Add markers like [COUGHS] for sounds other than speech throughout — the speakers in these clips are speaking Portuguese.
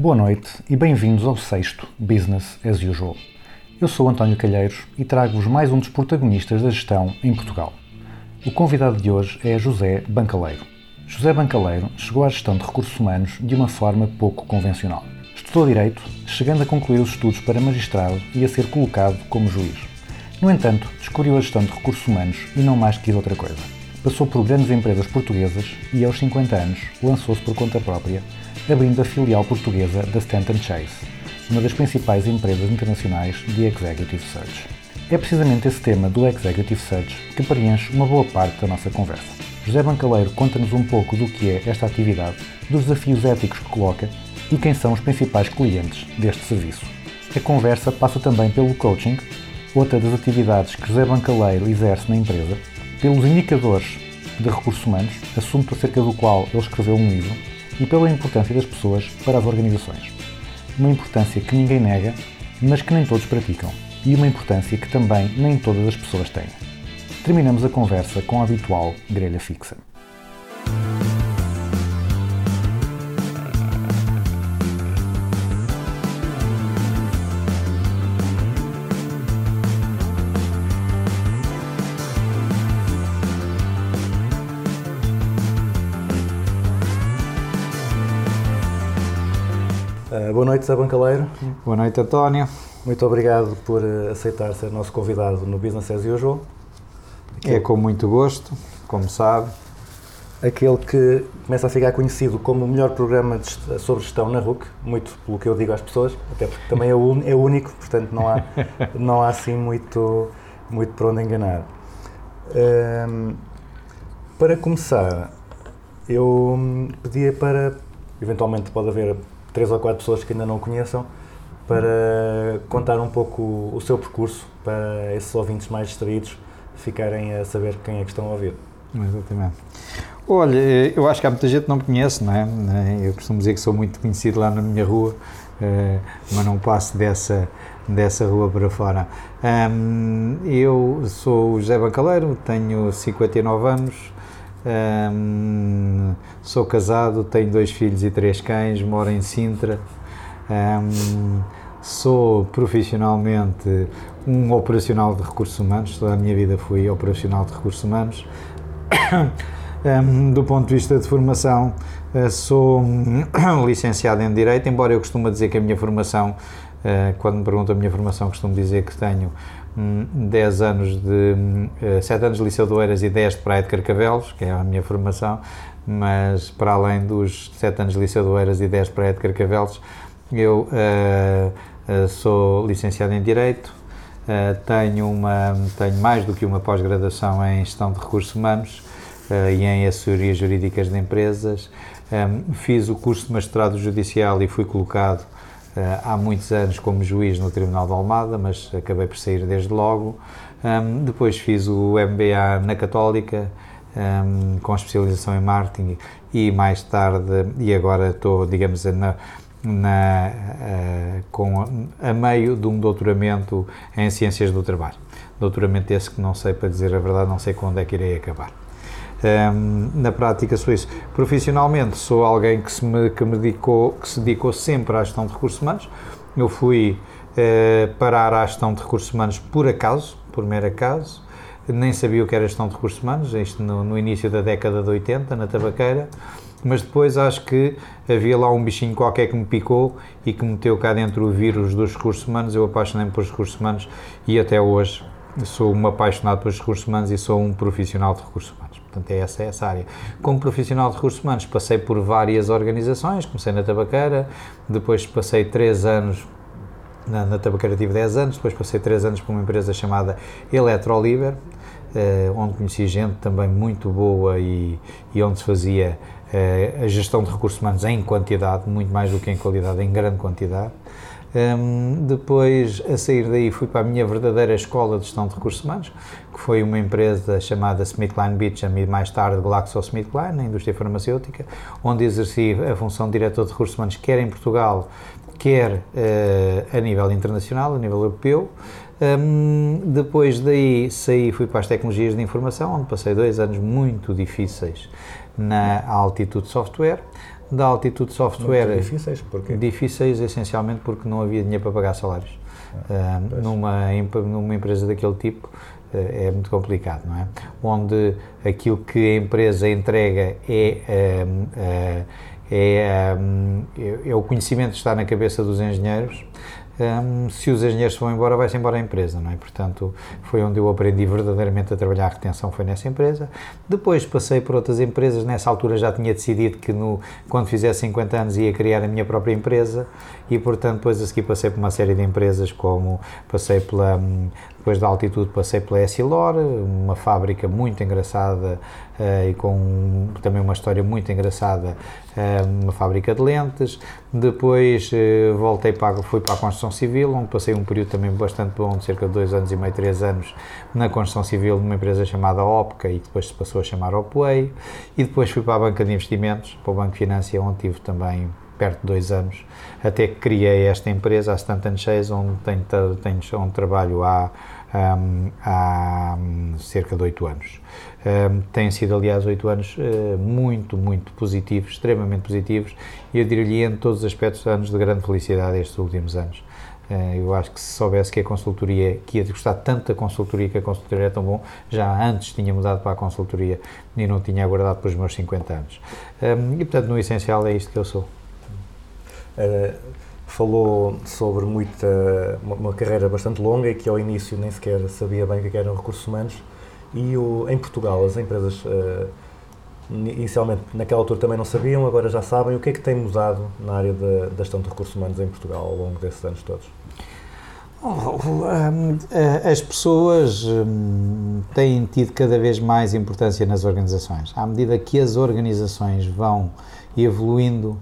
Boa noite e bem-vindos ao sexto Business as Usual. Eu sou António Calheiros e trago-vos mais um dos protagonistas da gestão em Portugal. O convidado de hoje é José Bancaleiro. José Bancaleiro chegou à gestão de recursos humanos de uma forma pouco convencional. Estudou Direito, chegando a concluir os estudos para magistrado e a ser colocado como juiz. No entanto, descobriu a gestão de recursos humanos e não mais quis outra coisa. Passou por grandes empresas portuguesas e, aos 50 anos, lançou-se por conta própria, abrindo a filial portuguesa da Stanton Chase, uma das principais empresas internacionais de Executive Search. É precisamente esse tema do Executive Search que preenche uma boa parte da nossa conversa. José Bancaleiro conta-nos um pouco do que é esta atividade, dos desafios éticos que coloca e quem são os principais clientes deste serviço. A conversa passa também pelo coaching, outra das atividades que José Bancaleiro exerce na empresa, pelos indicadores de recursos humanos, assunto acerca do qual ele escreveu um livro, e pela importância das pessoas para as organizações. Uma importância que ninguém nega, mas que nem todos praticam, e uma importância que também nem todas as pessoas têm. Terminamos a conversa com a habitual grelha fixa. Boa noite, Zé Bancaleiro. Boa noite, António. Muito obrigado por uh, aceitar ser nosso convidado no Business as Usual. É com muito gosto, como sabe. Aquele que começa a ficar conhecido como o melhor programa de sobre gestão na RUC, muito pelo que eu digo às pessoas, até porque também é, o un- é único, portanto não há, [LAUGHS] não há assim muito, muito por onde enganar. Ahm, para começar, eu hum, pedia para, eventualmente pode haver três ou quatro pessoas que ainda não o conheçam, para contar um pouco o seu percurso, para esses ouvintes mais distraídos ficarem a saber quem é que estão a ouvir. Exatamente. Olha, eh, eu acho que há muita gente que não me conhece, não é? Eh, Eu costumo dizer que sou muito conhecido lá na minha rua, eh, mas não passo dessa, dessa rua para fora. Eu sou o José Bancaleiro, tenho 59 anos, ahm, sou casado, tenho dois filhos e três cães, moro em Sintra. Ahm, sou profissionalmente um operacional de recursos humanos, toda a minha vida fui operacional de recursos humanos. [COUGHS] Um, do ponto de vista de formação, eh, sou [COUGHS] licenciado em Direito, embora eu costumo dizer que a minha formação, eh, quando me perguntam a minha formação, costumo dizer que tenho 10 anos de, hum, eh, 7 anos de Liceu de Oeiras e 10 de Praia de Carcavelos, que é a minha formação, mas para além dos 7 anos de Liceu de Oeiras e 10 de Praia de Carcavelos, eu eh, eh, sou licenciado em Direito, eh, tenho, uma, tenho mais do que uma pós-graduação em Gestão de Recursos Humanos e em Assessorias Jurídicas de Empresas. Em, fiz o curso de Magistrado Judicial e fui colocado há muitos anos como juiz no Tribunal de Almada, mas acabei por sair desde logo. Em, depois fiz o MBA na Católica, em, com especialização em marketing e mais tarde, e agora estou, digamos, na, na, eh, com, a meio de um doutoramento em Ciências do Trabalho. Doutoramento esse que não sei, para dizer a verdade, não sei quando é que irei acabar. Um, na prática sou isso. Profissionalmente sou alguém que se, me, que me dedicou, que se dedicou sempre à gestão de recursos humanos. Eu fui eh, parar à gestão de recursos humanos por acaso, por mero acaso. Nem sabia o que era gestão de recursos humanos, isto no, no início da década de 80, na tabaqueira. Mas depois acho que havia lá um bichinho qualquer que me picou e que meteu cá dentro o vírus dos recursos humanos. Eu apaixonei-me pelos recursos humanos e até hoje sou um apaixonado pelos recursos humanos e sou um profissional de recursos humanos. Portanto, é essa, é essa área. Como profissional de recursos humanos, passei por várias organizações, comecei na Tabaqueira, depois passei três anos na, na Tabaqueira tive 10 anos, depois passei 3 anos para uma empresa chamada Eletroliber, eh, onde conheci gente também muito boa e, e onde se fazia eh, a gestão de recursos humanos em quantidade, muito mais do que em qualidade, em grande quantidade. Um, depois, a sair daí, fui para a minha verdadeira escola de gestão de recursos humanos, que foi uma empresa chamada SmithKline Beecham e mais tarde GlaxoSmithKline, na indústria farmacêutica, onde exerci a função de diretor de recursos humanos, quer em Portugal, quer uh, a nível internacional, a nível europeu. Um, depois daí saí fui para as tecnologias de informação, onde passei dois anos muito difíceis na Altitude Software. Da Altitude Software. Muito difíceis, porquê? Difíceis, essencialmente porque não havia dinheiro para pagar salários. Ah, numa, em- numa empresa daquele tipo ah, é muito complicado, não é? Onde aquilo que a empresa entrega é, ah, é, é o conhecimento que está na cabeça dos engenheiros. Hum, se os engenheiros vão embora, vai-se embora a empresa, não é? Portanto, foi onde eu aprendi verdadeiramente a trabalhar a retenção, foi nessa empresa. Depois passei por outras empresas, nessa altura já tinha decidido que no, quando fizesse 50 anos ia criar a minha própria empresa e, portanto, depois a seguir passei por uma série de empresas, como passei pela, hum, depois da altitude passei pela Essilor, uma fábrica muito engraçada e com também uma história muito engraçada, eh, uma fábrica de lentes. Depois eh, voltei para, fui para a construção civil, onde passei um período também bastante bom, de cerca de dois anos e meio, três anos, na construção civil, numa empresa chamada Opca e depois se passou a chamar Opway. E depois fui para a banca de investimentos, para o Banco Finança, onde tive também perto de dois anos, até que criei esta empresa, a Stanton Chase, onde, tenho, tenho, onde trabalho há, hum, há hum, cerca de oito anos. Têm sido, aliás, oito anos eh, muito, muito positivos, extremamente positivos, e eu diria em todos os aspectos anos de grande felicidade estes últimos anos. Eh, eu acho que se soubesse que a consultoria, que ia gostar tanto da consultoria, que a consultoria é tão bom, já antes tinha mudado para a consultoria e não tinha aguardado para os meus 50 anos. E, portanto, no essencial é isto que eu sou. Eh, falou sobre muita, uma, uma carreira bastante longa e que ao início nem sequer sabia bem o que eram recursos humanos. E o, em Portugal, as empresas eh, inicialmente naquela altura também não sabiam, agora já sabem. O que é que tem mudado na área da, da gestão de recursos humanos em Portugal ao longo desses anos todos? Hum, As pessoas hum, têm tido cada vez mais importância nas organizações. À medida que as organizações vão evoluindo,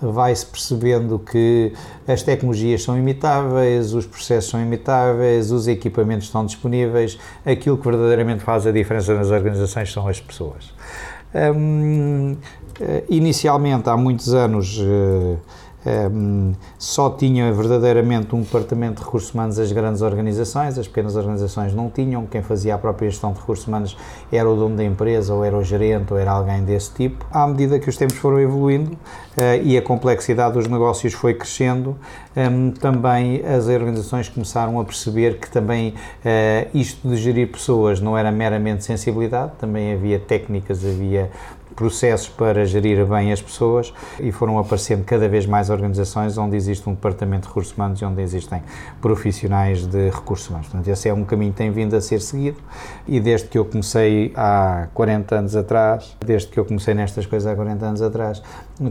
vai-se percebendo que as tecnologias são imitáveis, os processos são imitáveis, os equipamentos estão disponíveis. Aquilo que verdadeiramente faz a diferença nas organizações são as pessoas. Eh, inicialmente, há muitos anos, eh, só tinha verdadeiramente um departamento de recursos humanos as grandes organizações, as pequenas organizações não tinham, quem fazia a própria gestão de recursos humanos era o dono da empresa, ou era o gerente, ou era alguém desse tipo. À medida que os tempos foram evoluindo uh, e a complexidade dos negócios foi crescendo, também as organizações começaram a perceber que também uh, isto de gerir pessoas não era meramente sensibilidade, também havia técnicas, havia processos para gerir bem as pessoas e foram aparecendo cada vez mais organizações onde existe um departamento de recursos humanos e onde existem profissionais de recursos humanos. Portanto, esse é um caminho que tem vindo a ser seguido e desde que eu comecei há 40 anos atrás, desde que eu comecei nestas coisas há 40 anos atrás,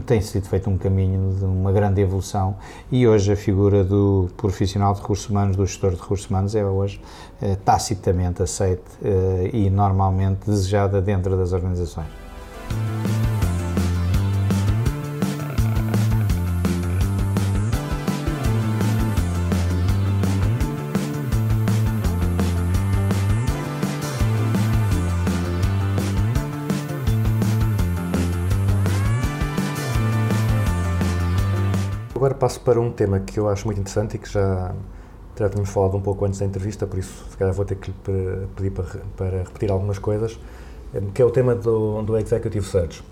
tem sido feito um caminho de uma grande evolução e hoje a figura do profissional de recursos humanos, do gestor de recursos humanos é hoje eh, tacitamente aceite eh, e normalmente desejada dentro das organizações. Agora passo para um tema que eu acho muito interessante e que já, já tínhamos falado um pouco antes da entrevista, por isso se calhar vou ter que lhe pe- pedir para, para repetir algumas coisas, que é o tema do, do Executive Search,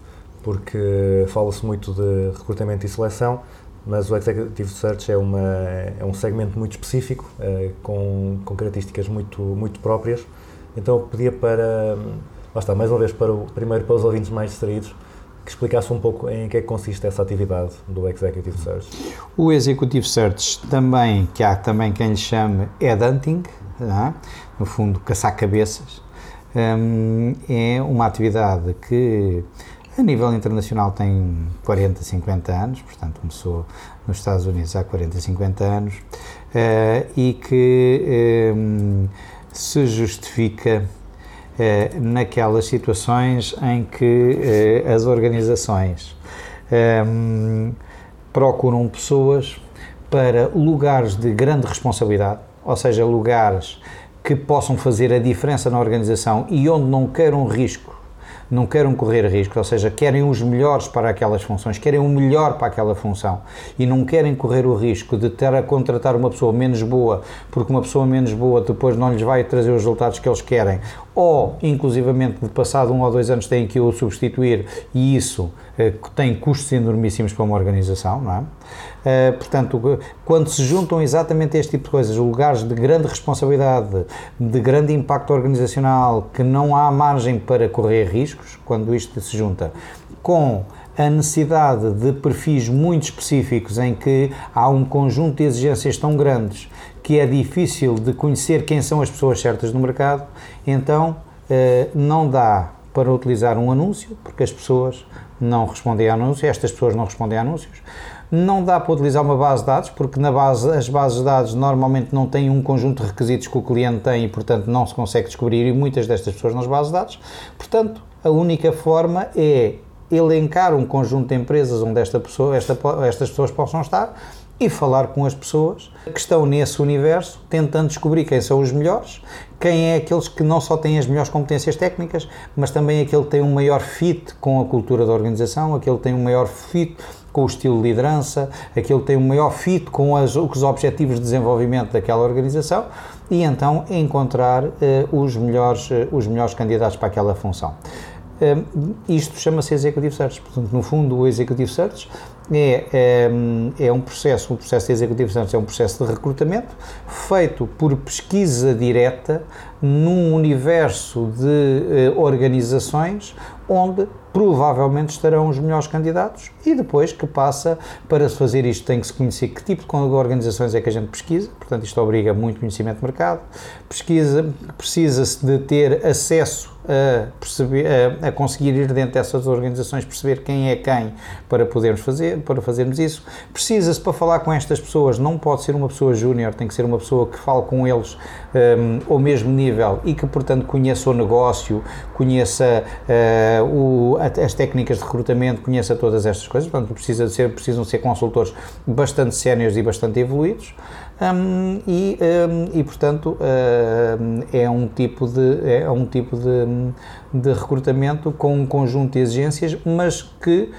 porque fala-se muito de recrutamento e seleção, mas o Executive Search é, uma, é um segmento muito específico, eh, com, com características muito, muito próprias, então eu pedia para, lá está, mais uma vez, para o, primeiro para os ouvintes mais distraídos, que explicasse um pouco em que é que consiste essa atividade do Executive Search. O Executive Search também, que há também quem lhe chame não é? no fundo caçar cabeças, hum, é uma atividade que a nível internacional tem 40, 50 anos, portanto começou nos Estados Unidos há 40, 50 anos, eh, e que hum, se justifica eh, naquelas situações em que eh, as organizações ehm, procuram pessoas para lugares de grande responsabilidade, ou seja, lugares que possam fazer a diferença na organização e onde não queiram risco, não queiram correr risco, ou seja, querem os melhores para aquelas funções, querem o melhor para aquela função e não querem correr o risco de ter a contratar uma pessoa menos boa, porque uma pessoa menos boa depois não lhes vai trazer os resultados que eles querem, ou inclusivamente passado um ou dois anos têm que o substituir e isso eh, tem custos enormíssimos para uma organização, não é? Eh, portanto, quando se juntam exatamente este tipo de coisas, lugares de grande responsabilidade, de grande impacto organizacional, que não há margem para correr riscos, quando isto se junta com a necessidade de perfis muito específicos em que há um conjunto de exigências tão grandes que é difícil de conhecer quem são as pessoas certas no mercado, então eh, não dá para utilizar um anúncio, porque as pessoas não respondem a anúncios, estas pessoas não respondem a anúncios. Não dá para utilizar uma base de dados, porque na base, as bases de dados normalmente não têm um conjunto de requisitos que o cliente tem e, portanto, não se consegue descobrir e muitas destas pessoas nas bases de dados. Portanto, a única forma é elencar um conjunto de empresas onde esta pessoa, esta, estas pessoas possam estar e falar com as pessoas que estão nesse universo, tentando descobrir quem são os melhores, quem é aqueles que não só têm as melhores competências técnicas, mas também aquele que tem um maior fit com a cultura da organização, aquele que tem um maior fit com o estilo de liderança, aquele que tem um maior fit com as, os objetivos de desenvolvimento daquela organização e então encontrar eh, os, melhores, eh, os melhores candidatos para aquela função. Um, isto chama-se Executive Search. Portanto, no fundo, o Executive Search é, é, é, um processo, o processo de Executive Search é um processo de recrutamento feito por pesquisa direta num universo de eh, organizações onde provavelmente estarão os melhores candidatos e depois que passa para se fazer isto tem que se conhecer que tipo de organizações é que a gente pesquisa, portanto isto obriga muito conhecimento de mercado, pesquisa, precisa-se de ter acesso a, perceber, a, a, conseguir ir dentro dessas organizações, perceber quem é quem para podermos fazer, para fazermos isso. Precisa-se para falar com estas pessoas, não pode ser uma pessoa júnior, tem que ser uma pessoa que fale com eles um, ao mesmo nível e que, portanto, conheça o negócio, conheça uh, o, as técnicas de recrutamento, conheça todas estas coisas. Portanto, precisa ser, precisam ser consultores bastante séniores e bastante evoluídos. Um, e, um, e, portanto, um, é um tipo, de, é um tipo de, de recrutamento com um conjunto de exigências, mas que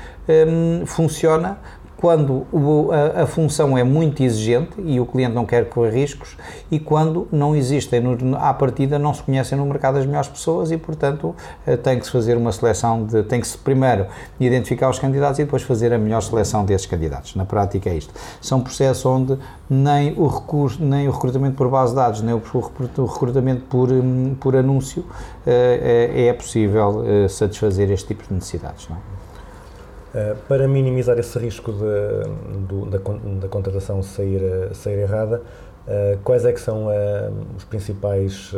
funciona quando o, a, a, função é muito exigente e o cliente não quer correr riscos e quando não existem, no, à partida não se conhecem no mercado as melhores pessoas e, portanto, eh, tem que se fazer uma seleção de, tem que se primeiro identificar os candidatos e depois fazer a melhor seleção desses candidatos. Na prática é isto. São processos onde nem o recurso, nem o recrutamento por base de dados, nem o, o recrutamento por, hum, por anúncio é, é possível satisfazer este tipo de necessidades. Não é? Uh, para minimizar esse risco de, da, da, contratação sair, sair errada, uh, quais é que são os principais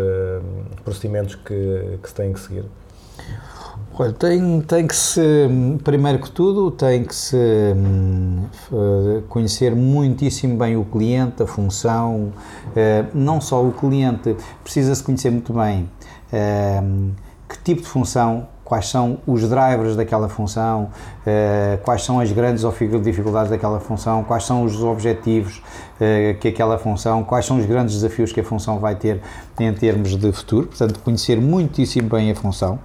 procedimentos que, que se têm que seguir? Olha, tem, tem que se, primeiro que tudo, tem que se conhecer muitíssimo bem o cliente, a função, não só o cliente, precisa-se conhecer muito bem que tipo de função quais são os drivers daquela função, uh, quais são as grandes dificuldades daquela função, quais são os objetivos uh, que aquela função, quais são os grandes desafios que a função vai ter em termos de futuro. Portanto, conhecer muitíssimo bem a função.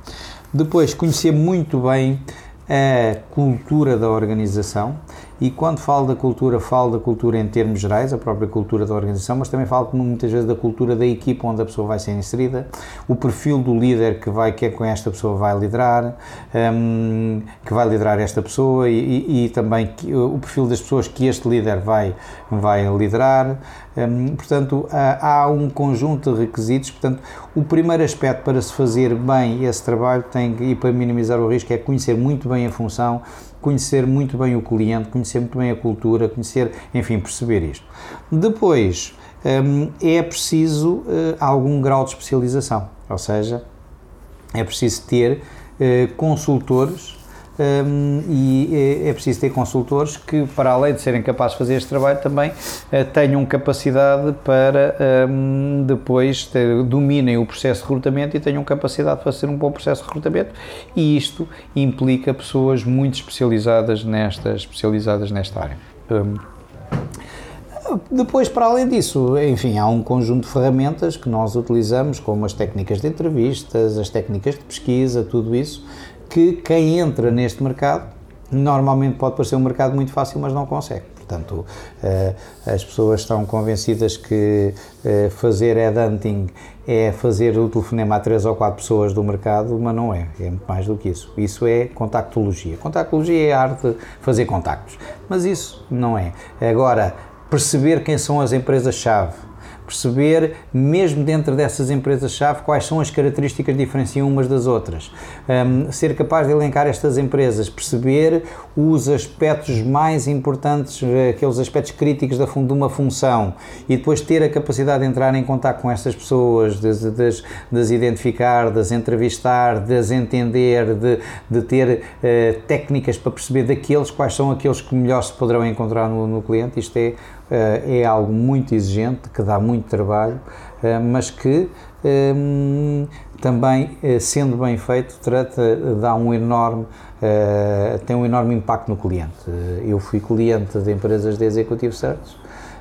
Depois, conhecer muito bem a cultura da organização e quando falo da cultura, falo da cultura em termos gerais, a própria cultura da organização, mas também falo muitas vezes da cultura da equipa onde a pessoa vai ser inserida, o perfil do líder que vai, que é com esta pessoa vai liderar, um, que vai liderar esta pessoa e, e, e também que, o perfil das pessoas que este líder vai, vai liderar. Um, portanto, há, um conjunto de requisitos. Portanto, o primeiro aspecto para se fazer bem esse trabalho tem, e para minimizar o risco é conhecer muito bem a função, conhecer muito bem o cliente, conhecer muito bem a cultura, conhecer, enfim, perceber isto. Depois, hum, é preciso eh, algum grau de especialização, ou seja, é preciso ter eh, consultores hum, e é, preciso ter consultores que, para além de serem capazes de fazer este trabalho, também eh, tenham capacidade para hum, depois ter, dominem o processo de recrutamento e tenham capacidade de fazer um bom processo de recrutamento e isto implica pessoas muito especializadas nesta, especializadas nesta área. Hum, depois, para além disso, enfim, há um conjunto de ferramentas que nós utilizamos, como as técnicas de entrevistas, as técnicas de pesquisa, tudo isso, que quem entra neste mercado normalmente pode parecer um mercado muito fácil, mas não consegue. Portanto, eh, as pessoas estão convencidas que eh, fazer headhunting é fazer o telefonema a três ou quatro pessoas do mercado, mas não é, é muito mais do que isso. Isso é contactologia. Contactologia é a arte de fazer contactos, mas isso não é. Agora, perceber quem são as empresas-chave, perceber, mesmo dentro dessas empresas-chave, quais são as características que diferenciam umas das outras, um, ser capaz de elencar estas empresas, perceber os aspectos mais importantes, aqueles aspectos críticos da, de uma função e depois ter a capacidade de entrar em contato com estas pessoas, de, de, as- de as identificar, de as entrevistar, de as entender, de, de ter eh, técnicas para perceber daqueles quais são aqueles que melhor se poderão encontrar no, no cliente. Isto é, eh, é algo muito exigente, que dá muito trabalho, eh, mas que hum, também, eh, sendo bem feito, trata, dá um enorme, eh, tem um enorme impacto no cliente. Eh, Eu fui cliente de empresas de Executive Search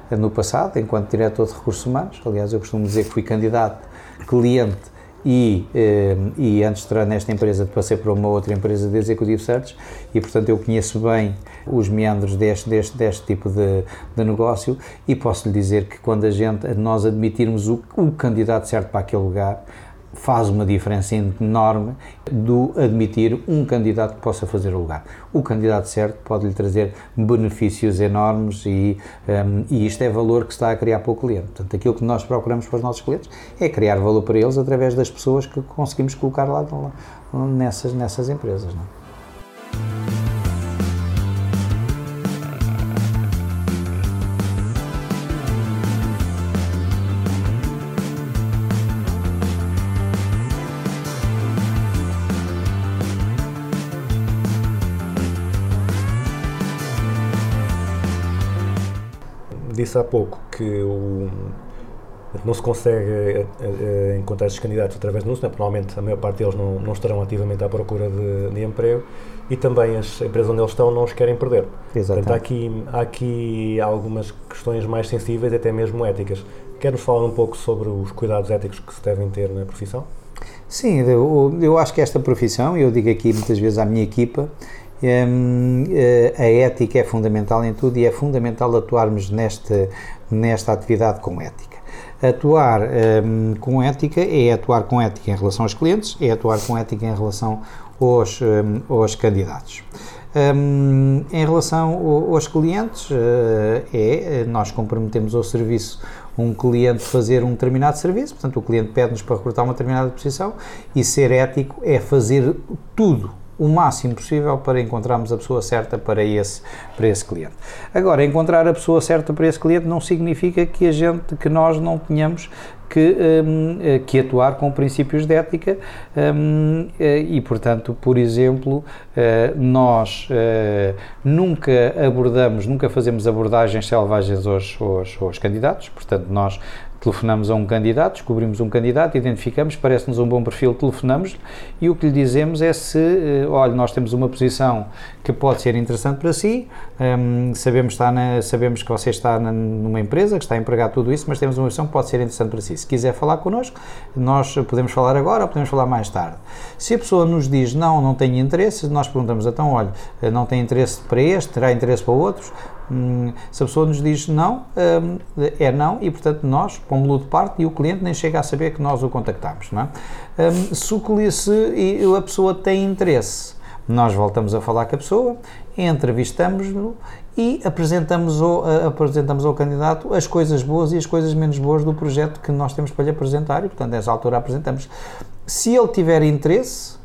eh, no passado, enquanto diretor de recursos humanos. Aliás, eu costumo dizer que fui candidato, cliente e, eh, e antes de entrar nesta empresa passei por uma outra empresa de Executive Search e, portanto, eu conheço bem os meandros deste, deste, deste tipo de, de negócio. E posso lhe dizer que quando a gente, nós admitirmos o, o candidato certo para aquele lugar, faz uma diferença enorme do admitir um candidato que possa fazer o lugar. O candidato certo pode lhe trazer benefícios enormes e, um, e isto é valor que está a criar para o cliente. Portanto, aquilo que nós procuramos para os nossos clientes é criar valor para eles através das pessoas que conseguimos colocar lá, lá nessas, nessas empresas. Não é? Disse há pouco que o, não se consegue eh, eh, encontrar estes candidatos através de anúncios, né? normalmente a maior parte deles não, não estarão ativamente à procura de, de emprego e também as empresas onde eles estão não os querem perder. Exatamente. Portanto, há aqui, há aqui algumas questões mais sensíveis, até mesmo éticas. Quer-nos falar um pouco sobre os cuidados éticos que se devem ter na profissão? Sim, eu, eu acho que esta profissão, eu digo aqui muitas vezes à minha equipa, a ética é fundamental em tudo e é fundamental atuarmos nesta, nesta atividade com ética. Atuar hum, com ética é atuar com ética em relação aos clientes, é atuar com ética em relação aos, hum, aos candidatos. Hum, em relação ao- aos clientes, eh, é nós comprometemos ao serviço um cliente fazer um determinado serviço, portanto, o cliente pede-nos para recrutar uma determinada posição e ser ético é fazer tudo o máximo possível para encontrarmos a pessoa certa para esse, para esse cliente. Agora, encontrar a pessoa certa para esse cliente não significa que a gente, que nós não tenhamos que, hum, eh, que atuar com princípios de ética hum, eh, e, portanto, por exemplo, eh, nós nunca abordamos, nunca fazemos abordagens selvagens aos, aos, aos candidatos, portanto, nós telefonamos a um candidato, descobrimos um candidato, identificamos, parece-nos um bom perfil, telefonamos e o que lhe dizemos é se, eh, olha, nós temos uma posição que pode ser interessante para si, hum, sabemos, está na- sabemos que você está na- numa empresa, que está a empregar tudo isso, mas temos uma posição que pode ser interessante para si. Se quiser falar connosco, nós podemos falar agora ou podemos falar mais tarde. Se a pessoa nos diz não, não tenho interesse, nós perguntamos, então, olha, eh, não tem interesse para este, terá interesse para outros, Hum, se a pessoa nos diz não, hum, é não e, portanto, nós pomos-lo de parte e o cliente nem chega a saber que nós o contactamos. Não é? Hum, se, se a pessoa tem interesse, nós voltamos a falar com a pessoa, entrevistamos-no e apresentamos ao, apresentamos ao candidato as coisas boas e as coisas menos boas do projeto que nós temos para lhe apresentar e, portanto, nessa altura apresentamos. Se ele tiver interesse,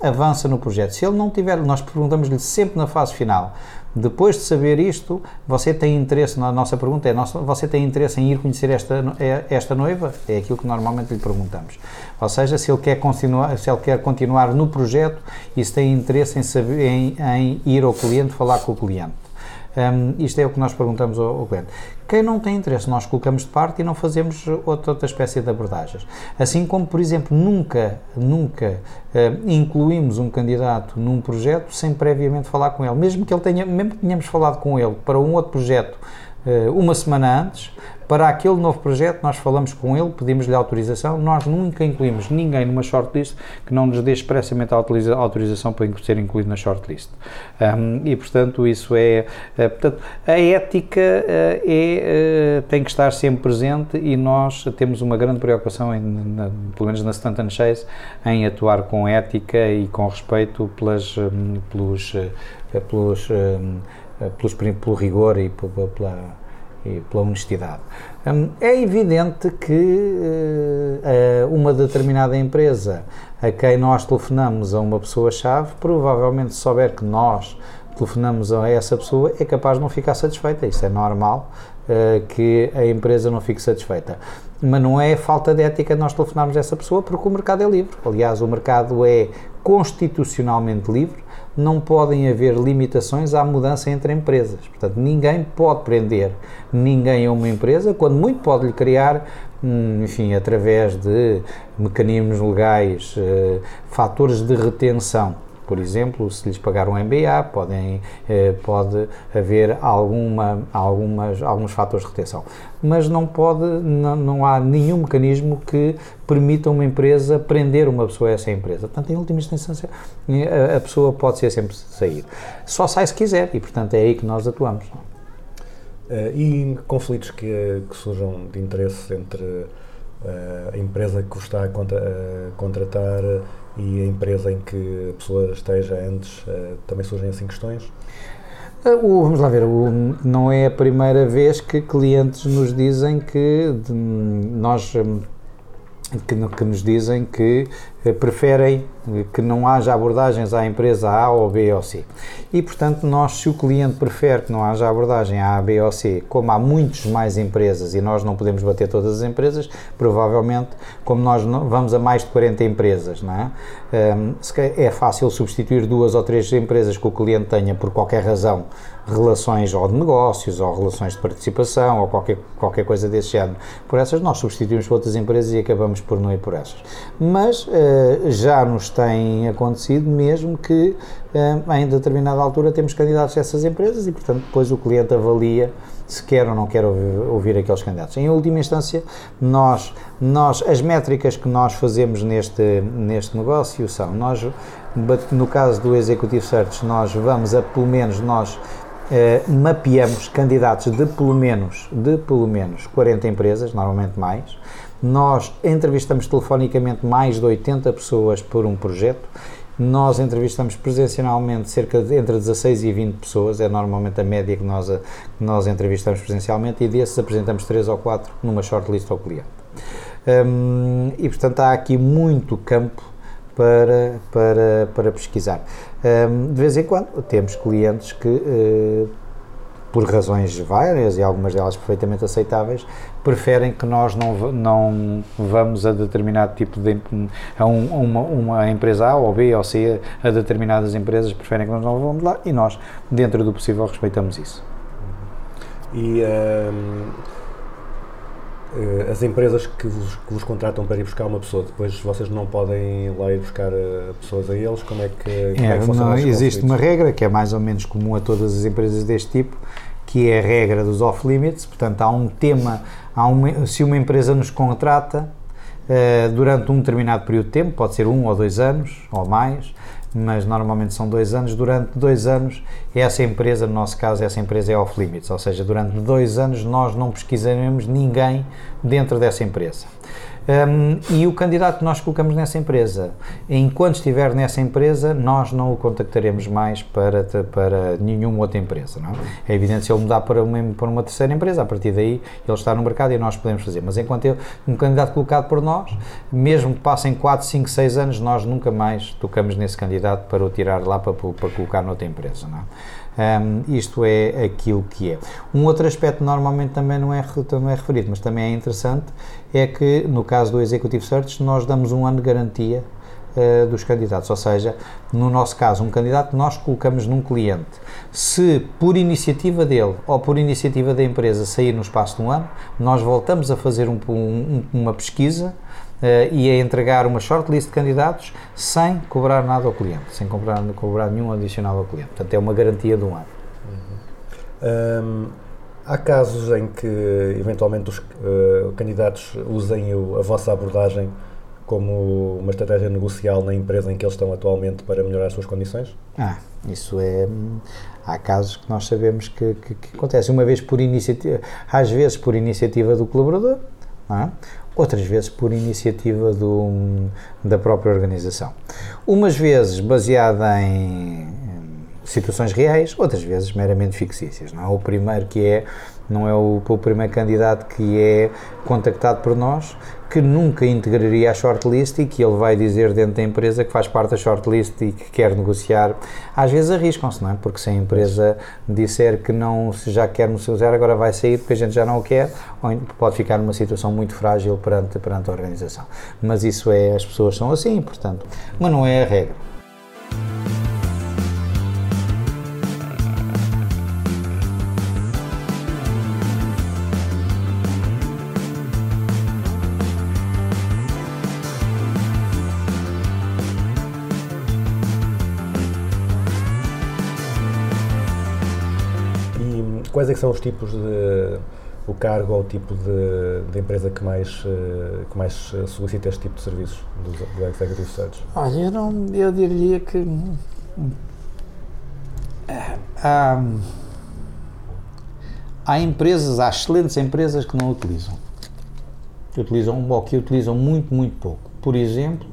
avança no projeto. Se ele não tiver, nós perguntamos-lhe sempre na fase final, depois de saber isto, você tem interesse, na nossa pergunta é, você tem interesse em ir conhecer esta, é- esta noiva? É aquilo que normalmente lhe perguntamos. Ou seja, se ele quer continuar, se ele quer continuar no projeto e se tem interesse em, saber, em, em ir ao cliente, falar com o cliente. Hum, isto é o que nós perguntamos ao, ao cliente. Quem não tem interesse, nós colocamos de parte e não fazemos outra, outra espécie de abordagens. Assim como, por exemplo, nunca, nunca hum, incluímos um candidato num projeto sem previamente falar com ele. Mesmo que ele tenha, mesmo que tenhamos falado com ele para um outro projeto eh, uma semana antes, para aquele novo projeto nós falamos com ele, pedimos-lhe autorização, nós nunca incluímos ninguém numa shortlist que não nos dê expressamente a autoriza- autorização para ser incluído na shortlist. Um, e, portanto, isso é... eh, portanto, a ética eh, é, eh, tem que estar sempre presente e nós temos uma grande preocupação, em, na- pelo menos na Stanton Chase, em atuar com ética e com respeito pelas, pelos, eh, pelos, eh, pelos, pelo rigor e pela, e pela honestidade. Hum, É evidente que eh, eh, uma determinada empresa a quem nós telefonamos a uma pessoa-chave, provavelmente souber que nós telefonamos a essa pessoa, é capaz de não ficar satisfeita. Isso é normal eh, que a empresa não fique satisfeita. Mas não é falta de ética nós telefonarmos a essa pessoa, porque o mercado é livre. Aliás, o mercado é constitucionalmente livre não podem haver limitações à mudança entre empresas. Portanto, ninguém pode prender ninguém a uma empresa, quando muito pode lhe criar, hum, enfim, através de mecanismos legais, eh, fatores de retenção. Por exemplo, se lhes pagar um MBA, podem, eh, pode haver alguma, algumas, alguns fatores de retenção. Mas não, pode, não, não há nenhum mecanismo que permita uma empresa prender uma pessoa a essa empresa. Portanto, em última instância, a, a pessoa pode ser sempre sair. Só sai se quiser e, portanto, é aí que nós atuamos. Eh, e conflitos que, que surjam de interesse entre eh, a empresa que está a, contra- a contratar e a empresa em que a pessoa esteja antes, eh, também surgem assim questões? Uh, o- vamos lá ver, o- não é a primeira vez que clientes nos dizem que de- nós hum, que, que nos dizem que eh, preferem eh, que não haja abordagens à empresa A ou B ou C. E, portanto, nós, se o cliente prefere que não haja abordagem A, B ou C, como há muitas mais empresas e nós não podemos bater todas as empresas, provavelmente, como nós não- vamos a mais de 40 empresas, não é? Ca- é fácil substituir duas ou três empresas que o cliente tenha, por qualquer razão, relações ou de negócios, ou relações de participação, ou qualquer, qualquer coisa desse género. Por essas nós substituímos por outras empresas e acabamos por não ir por essas. Mas eh, já nos tem acontecido mesmo que eh, em determinada altura temos candidatos a essas empresas e, portanto, depois o cliente avalia se quer ou não quer ouvir, ouvir aqueles candidatos. Em última instância, nós, nós, as métricas que nós fazemos neste, neste negócio são, nós, no caso do Executive Search, nós vamos a pelo menos, nós eh, mapeamos candidatos de pelo menos, de pelo menos 40 empresas, normalmente mais. Nós entrevistamos telefonicamente mais de 80 pessoas por um projeto. Nós entrevistamos presencialmente cerca de entre 16 e 20 pessoas, é normalmente a média que nós, nós entrevistamos presencialmente, e desses apresentamos 3 ou 4 numa shortlist ao cliente. Hum, e portanto há aqui muito campo para, para, para pesquisar. Hum, de vez em quando temos clientes que, eh, por razões várias e algumas delas perfeitamente aceitáveis, preferem que nós não, não vamos a determinado tipo de a, um- uma, uma empresa A ou B ou C a determinadas empresas preferem que nós não vamos lá e nós dentro do possível respeitamos isso. E eh, as empresas que vos, que vos contratam para ir buscar uma pessoa, depois vocês não podem ir lá ir buscar eh, pessoas a eles, como é que, como é É, que não, existe uma regra que é mais ou menos comum a todas as empresas deste tipo, que é a regra dos off-limits. Portanto, há um tema, há uma, se uma empresa nos contrata eh, durante um determinado período de tempo, pode ser um ou dois anos ou mais, mas normalmente são dois anos. Durante dois anos, essa empresa, no nosso caso, essa empresa é off-limits, ou seja, durante dois anos nós não pesquisaremos ninguém dentro dessa empresa. Um, e o candidato que nós colocamos nessa empresa, enquanto estiver nessa empresa, nós não o contactaremos mais para, para nenhuma outra empresa. Não é? é evidente se ele mudar para uma, para uma terceira empresa, a partir daí ele está no mercado e nós podemos fazer. Mas enquanto ele, um candidato colocado por nós, mesmo que passem 4, 5, 6 anos, nós nunca mais tocamos nesse candidato para o tirar lá para, para colocar noutra empresa. Não é? Um, isto é aquilo que é. Um outro aspecto normalmente também não é, não é referido, mas também é interessante, é que no caso do Executive Search nós damos um ano de garantia uh, dos candidatos, ou seja, no nosso caso, um candidato nós colocamos num cliente, se por iniciativa dele ou por iniciativa da empresa sair no espaço de um ano, nós voltamos a fazer um- um- uma pesquisa e a entregar uma shortlist de candidatos sem cobrar nada ao cliente, sem cobrar, cobrar nenhum adicional ao cliente. Portanto, é uma garantia de um ano. Hum, há casos em que eventualmente os eh, candidatos usem o- a vossa abordagem como uma estratégia negocial na empresa em que eles estão atualmente para melhorar as suas condições? Ah, isso é. hum, Há casos que nós sabemos que, que, que acontece uma vez por iniciativa, às vezes por iniciativa do colaborador, é? Outras vezes por iniciativa do, da própria organização. Umas vezes baseada em situações reais, outras vezes meramente fictícias. Não é? O primeiro que é, não é o, o primeiro candidato que é contactado por nós, que nunca integraria a shortlist e que ele vai dizer dentro da empresa que faz parte da shortlist e que quer negociar. Às vezes arriscam-se, não é? Porque se a empresa disser que não se já quer negociar, agora vai sair porque a gente já não o quer, ou então pode ficar numa situação muito frágil perante, perante a organização. Mas isso é, as pessoas são assim, portanto, mas não é a regra. É que são os tipos de o cargo ou o tipo de, de empresa que mais, eh, que mais eh, solicita este tipo de serviços do, do Executive Search? Olha, eu, não, eu diria que hum, há, há empresas, há excelentes empresas que não utilizam. Que utilizam, ou que utilizam muito, muito pouco. Por exemplo,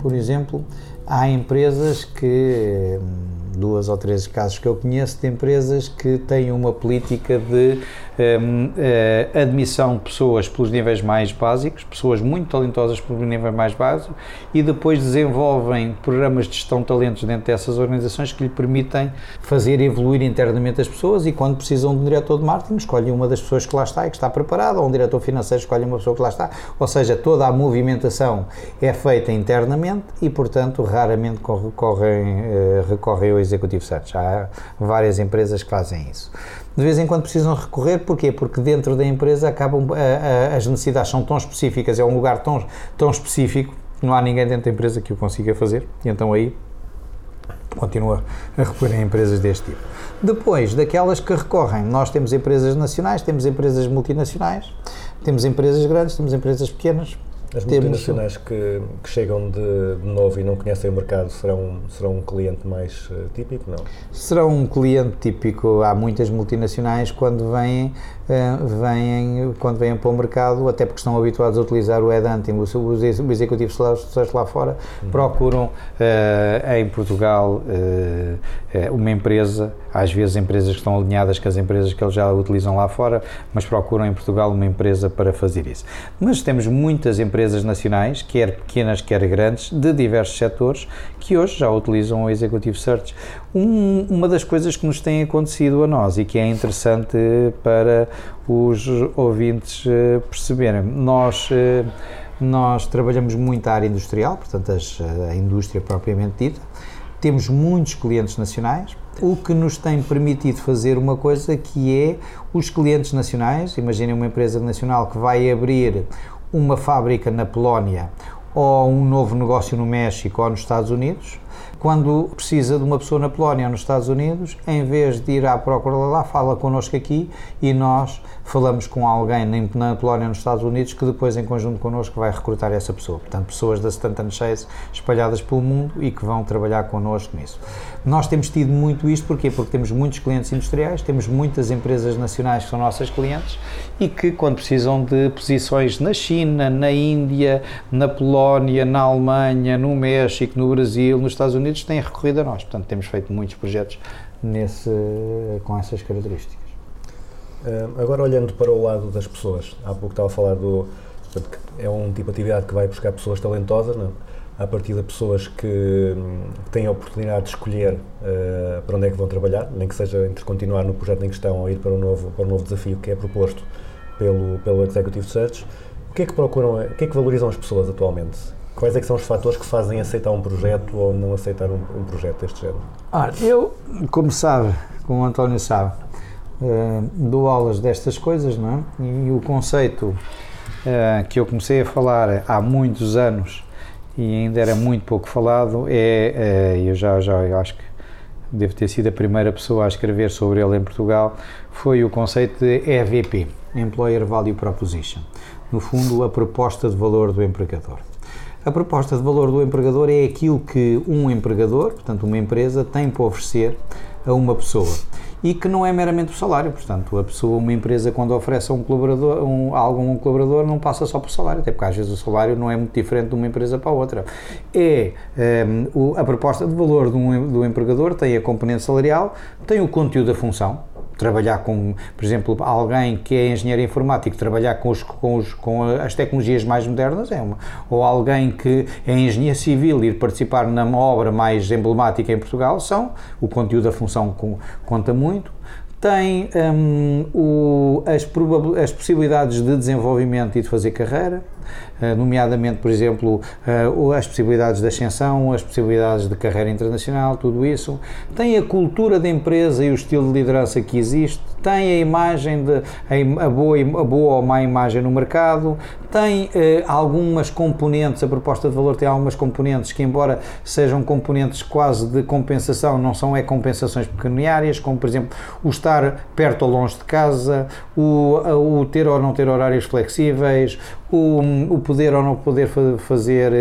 por exemplo, há empresas que, hum, duas ou três casos que eu conheço, de empresas que têm uma política de hum, eh, admissão de pessoas pelos níveis mais básicos, pessoas muito talentosas pelos níveis mais básicos, e depois desenvolvem programas de gestão de talentos dentro dessas organizações que lhe permitem fazer evoluir internamente as pessoas e quando precisam de um diretor de marketing, escolhem uma das pessoas que lá está e que está preparada, ou um diretor financeiro escolhe uma pessoa que lá está, ou seja, toda a movimentação é feita internamente e, portanto, raramente recorrem, eh, recorrem ao Executive Search. Há várias empresas que fazem isso. De vez em quando precisam recorrer, porquê? Porque dentro da empresa acabam, a- a- as necessidades são tão específicas, é um lugar tão, tão específico, não há ninguém dentro da empresa que o consiga fazer, e então aí continua a recorrer a empresas deste tipo. Depois, daquelas que recorrem, nós temos empresas nacionais, temos empresas multinacionais, temos empresas grandes, temos empresas pequenas. As multinacionais que, que chegam de, de novo e não conhecem o mercado serão, serão um cliente mais eh, típico? Não. serão um cliente típico. Há muitas multinacionais quando vêm, eh, vêm, quando vêm para o mercado, até porque estão habituados a utilizar o headhunting, o, o, o executivo search lá fora, procuram eh, em Portugal uma empresa, às vezes empresas que estão alinhadas com as empresas que eles já utilizam lá fora, mas procuram em Portugal uma empresa para fazer isso. Mas temos muitas empresas nacionais, quer pequenas, quer grandes, de diversos setores, que hoje já utilizam o Executive Search. Um- uma das coisas que nos tem acontecido a nós e que é interessante para os ouvintes eh, perceberem, nós, eh, nós trabalhamos muito a área industrial, portanto as- a indústria propriamente dita, temos muitos clientes nacionais, o que nos tem permitido fazer uma coisa que é os clientes nacionais, imaginem uma empresa nacional que vai abrir uma fábrica na Polónia ou um novo negócio no México ou nos Estados Unidos, quando precisa de uma pessoa na Polónia ou nos Estados Unidos, em vez de ir à procura lá, fala connosco aqui e nós falamos com alguém na Polónia ou nos Estados Unidos que depois, em conjunto connosco, vai recrutar essa pessoa. Portanto, pessoas da Stanton Chase espalhadas pelo mundo e que vão trabalhar connosco nisso. Nós temos tido muito isto, porquê? Porque temos muitos clientes industriais, temos muitas empresas nacionais que são nossas clientes e que, quando precisam de posições na China, na Índia, na Polónia, na Alemanha, no México, no Brasil, nos Estados Unidos, têm recorrido a nós. Portanto, temos feito muitos projetos nesse, com essas características. Uh, agora olhando para o lado das pessoas, há pouco estava a falar do é um tipo de atividade que vai buscar pessoas talentosas, não? é? A partir de pessoas que, têm a oportunidade de escolher uh, para onde é que vão trabalhar, nem que seja entre continuar no projeto em questão ou ir para um novo, para um novo desafio que é proposto pelo, pelo Executive Search. O que é que procuram, o que é que valorizam as pessoas atualmente? Quais é que são os fatores que fazem aceitar um projeto ou não aceitar um, um projeto deste género? Ora, eu, como sabe, como o António sabe, eh, dou aulas destas coisas, não é? E o conceito eh, que eu comecei a falar há muitos anos e ainda era muito pouco falado é, eh, eu já, já eu acho que devo ter sido a primeira pessoa a escrever sobre ele em Portugal, foi o conceito de EVP, Employer Value Proposition. No fundo, a proposta de valor do empregador. A proposta de valor do empregador é aquilo que um empregador, portanto uma empresa, tem para oferecer a uma pessoa e que não é meramente o salário. Portanto, a pessoa, uma empresa, quando oferece a um colaborador, um, a um colaborador, não passa só por salário, até porque às vezes o salário não é muito diferente de uma empresa para outra. É um, o, a proposta de valor do, do empregador tem a componente salarial, tem o conteúdo da função, trabalhar com, por exemplo, alguém que é engenheiro informático, trabalhar com, os, com, os, com as tecnologias mais modernas é uma. Ou alguém que é engenheiro civil ir participar numa obra mais emblemática em Portugal são, o conteúdo da função conta muito. Tem hum, o, as, as possibilidades de desenvolvimento e de fazer carreira, nomeadamente, por exemplo, eh, as possibilidades de ascensão, as possibilidades de carreira internacional, tudo isso. Tem a cultura da empresa e o estilo de liderança que existe, tem a imagem, de, a, boa, a boa ou má imagem no mercado, tem eh, algumas componentes, a proposta de valor tem algumas componentes que, embora sejam componentes quase de compensação, não são é compensações pecuniárias, como por exemplo o estar perto ou longe de casa, o, o ter ou não ter horários flexíveis, o, o poder ou não poder fa- fazer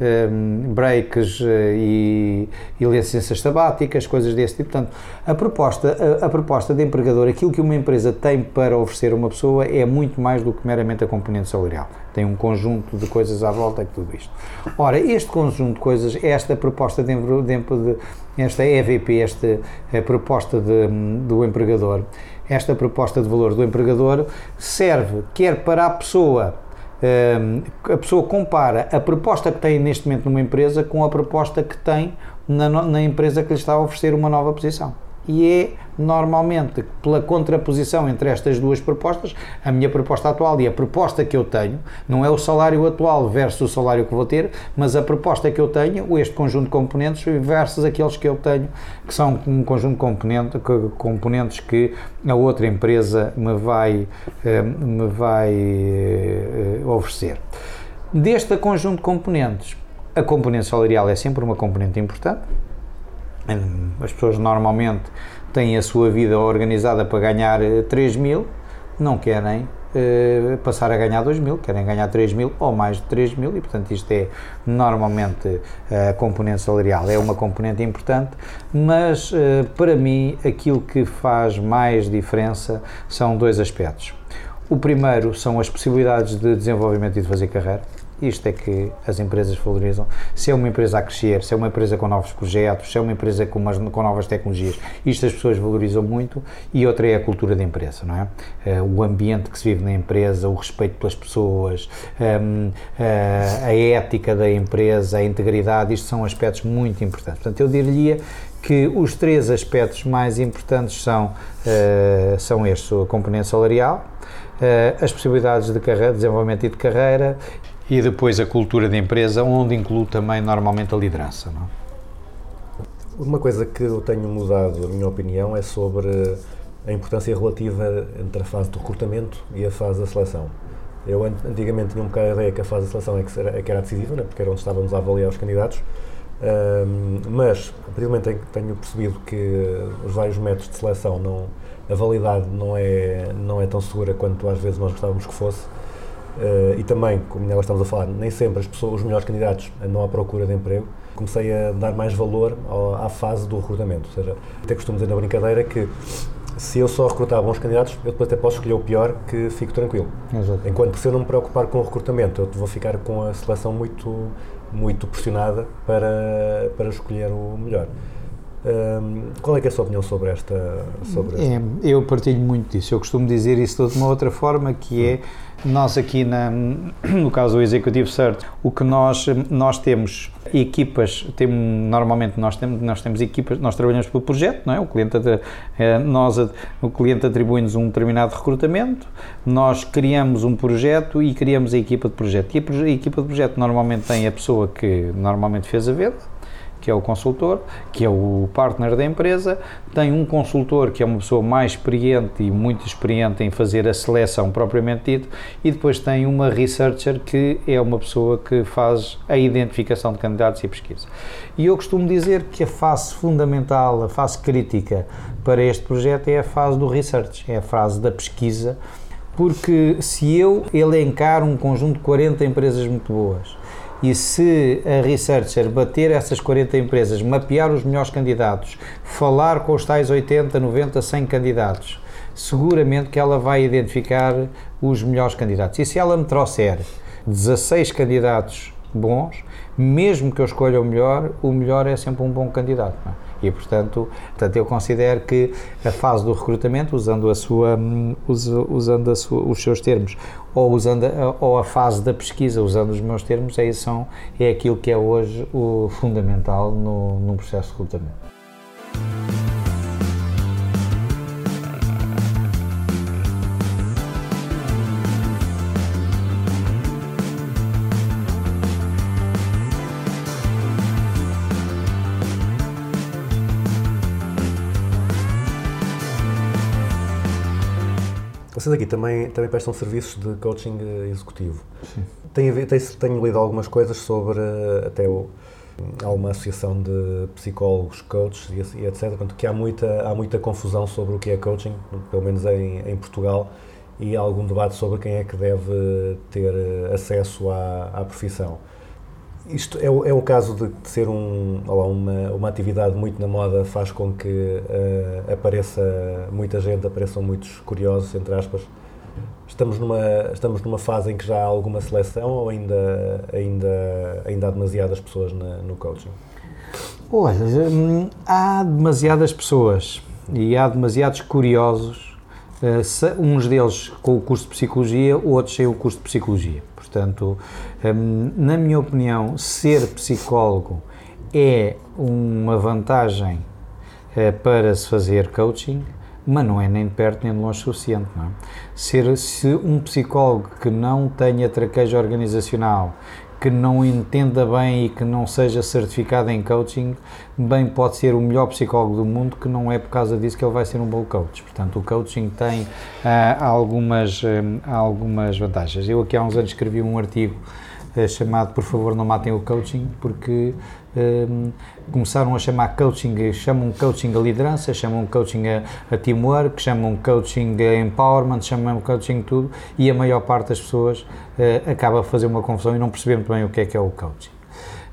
eh, em, breaks eh, e, e licenças sabáticas, coisas desse tipo. Portanto, a proposta, a, a proposta de empregador, aquilo que uma empresa tem para oferecer a uma pessoa é muito mais do que meramente a componente salarial. Tem um conjunto de coisas à volta de tudo isto. Ora, este conjunto de coisas, esta proposta de, de, de esta EVP, esta eh, proposta de, do empregador, esta proposta de valor do empregador serve quer para a pessoa a pessoa compara a proposta que tem neste momento numa empresa com a proposta que tem na, na empresa que lhe está a oferecer uma nova posição. E é normalmente pela contraposição entre estas duas propostas, a minha proposta atual e a proposta que eu tenho, não é o salário atual versus o salário que vou ter, mas a proposta que eu tenho, este conjunto de componentes versus aqueles que eu tenho, que são um conjunto de componente- componentes que a outra empresa me vai, eh, me vai eh, oferecer. Deste conjunto de componentes, a componente salarial é sempre uma componente importante. As pessoas normalmente têm a sua vida organizada para ganhar eh, 3 mil, não querem eh, passar a ganhar 2 mil, querem ganhar 3 mil ou mais de 3 mil e, portanto, isto é normalmente eh, a componente salarial, é uma componente importante, mas eh, para mim aquilo que faz mais diferença são dois aspectos. O primeiro são as possibilidades de desenvolvimento e de fazer carreira. Isto é que as empresas valorizam. Se é uma empresa a crescer, se é uma empresa com novos projetos, se é uma empresa com, umas- com novas tecnologias, isto as pessoas valorizam muito. E outra é a cultura da empresa, não é? Eh, o ambiente que se vive na empresa, o respeito pelas pessoas, hum, eh, a ética da empresa, a integridade, isto são aspectos muito importantes. Portanto, eu diria que os três aspectos mais importantes são, eh, são estes: a componente salarial, as possibilidades de carreira, desenvolvimento e de carreira e depois a cultura da empresa, onde inclui também normalmente a liderança. Não? é? Uma coisa que eu tenho mudado, a minha opinião, é sobre a importância relativa entre a fase de recrutamento e a fase da seleção. Eu an- antigamente tinha um bocado a ideia que a fase da seleção é que era, é que era decisiva, né? porque era onde estávamos a avaliar os candidatos, Ahm, mas, a partir do momento em que tenho percebido que os vários métodos de seleção, não, a validade não é, não é tão segura quanto às vezes nós gostávamos que fosse, eh, e também, como nela estamos a falar, nem sempre as pessoas, os melhores candidatos andam à procura de emprego, comecei a dar mais valor ao- à fase do recrutamento. Ou seja, até costumo dizer na brincadeira que se eu só recrutar bons candidatos, eu depois até posso escolher o pior que fico tranquilo. Exato. Enquanto se eu não me preocupar com o recrutamento, eu vou ficar com a seleção muito, muito pressionada para, para escolher o melhor. Hum, qual é, é a sua opinião sobre esta? Sobre É, eu partilho muito disso. Eu costumo dizer isso de uma outra forma, que é nós aqui na, no caso do Executive Search, o que nós, nós temos equipas, temos, normalmente nós temos, nós temos equipas, nós trabalhamos pelo projeto, não é? O cliente, eh, nós, o cliente atribui-nos um determinado recrutamento, nós criamos um projeto e criamos a equipa de projeto. E a, a equipa de projeto normalmente tem a pessoa que normalmente fez a venda, que é o consultor, que é o partner da empresa, tem um consultor que é uma pessoa mais experiente e muito experiente em fazer a seleção propriamente dito, e depois tem uma researcher que é uma pessoa que faz a identificação de candidatos e pesquisa. E eu costumo dizer que a fase fundamental, a fase crítica para este projeto é a fase do research, é a fase da pesquisa, porque se eu elencar um conjunto de 40 empresas muito boas e se a researcher bater essas 40 empresas, mapear os melhores candidatos, falar com os tais 80, 90, 100 candidatos, seguramente que ela vai identificar os melhores candidatos. E se ela me trouxer 16 candidatos bons, mesmo que eu escolha o melhor, o melhor é sempre um bom candidato. não é? E, portanto, portanto, eu considero que a fase do recrutamento, usando, a sua, usa- usando a sua- os seus termos, ou, usando a, ou a fase da pesquisa, usando os meus termos, é, são, é aquilo que é hoje o fundamental no, num processo de recrutamento. Vocês aqui também, também prestam serviços de coaching eh, executivo. A ver, tem, tenho lido algumas coisas sobre eh, até o, há uma associação de psicólogos, coaches e, assim- etc. Portanto, que há muita, há muita confusão sobre o que é coaching, pelo menos em, em Portugal, e há algum debate sobre quem é que deve ter eh, acesso à, à profissão. Isto é, o- é o caso de ser um, lá, uma, uma atividade muito na moda, faz com que eh, apareça muita gente, apareçam muitos curiosos, entre aspas. Estamos numa, estamos numa fase em que já há alguma seleção ou ainda, ainda, ainda há demasiadas pessoas na- no coaching? Olha, hum, há demasiadas pessoas e há demasiados curiosos, se- uns deles com o curso de Psicologia, outros sem o curso de Psicologia. Portanto, hum, na minha opinião, ser psicólogo é uma vantagem eh, para se fazer coaching, mas não é nem de perto nem de longe suficiente. Não é? Ser se um psicólogo que não tenha traquejo organizacional, que não entenda bem e que não seja certificado em coaching, bem pode ser o melhor psicólogo do mundo, que não é por causa disso que ele vai ser um bom coach. Portanto, o coaching tem ah, algumas, ah, algumas vantagens. Eu aqui há uns anos escrevi um artigo eh, chamado Por favor não matem o coaching, porque hum, começaram a chamar coaching, chamam coaching a liderança, chamam coaching a, a teamwork, chamam coaching a empowerment, chamam coaching tudo, e a maior parte das pessoas eh, acaba a fazer uma confusão e não perceber muito bem o que é que é o coaching.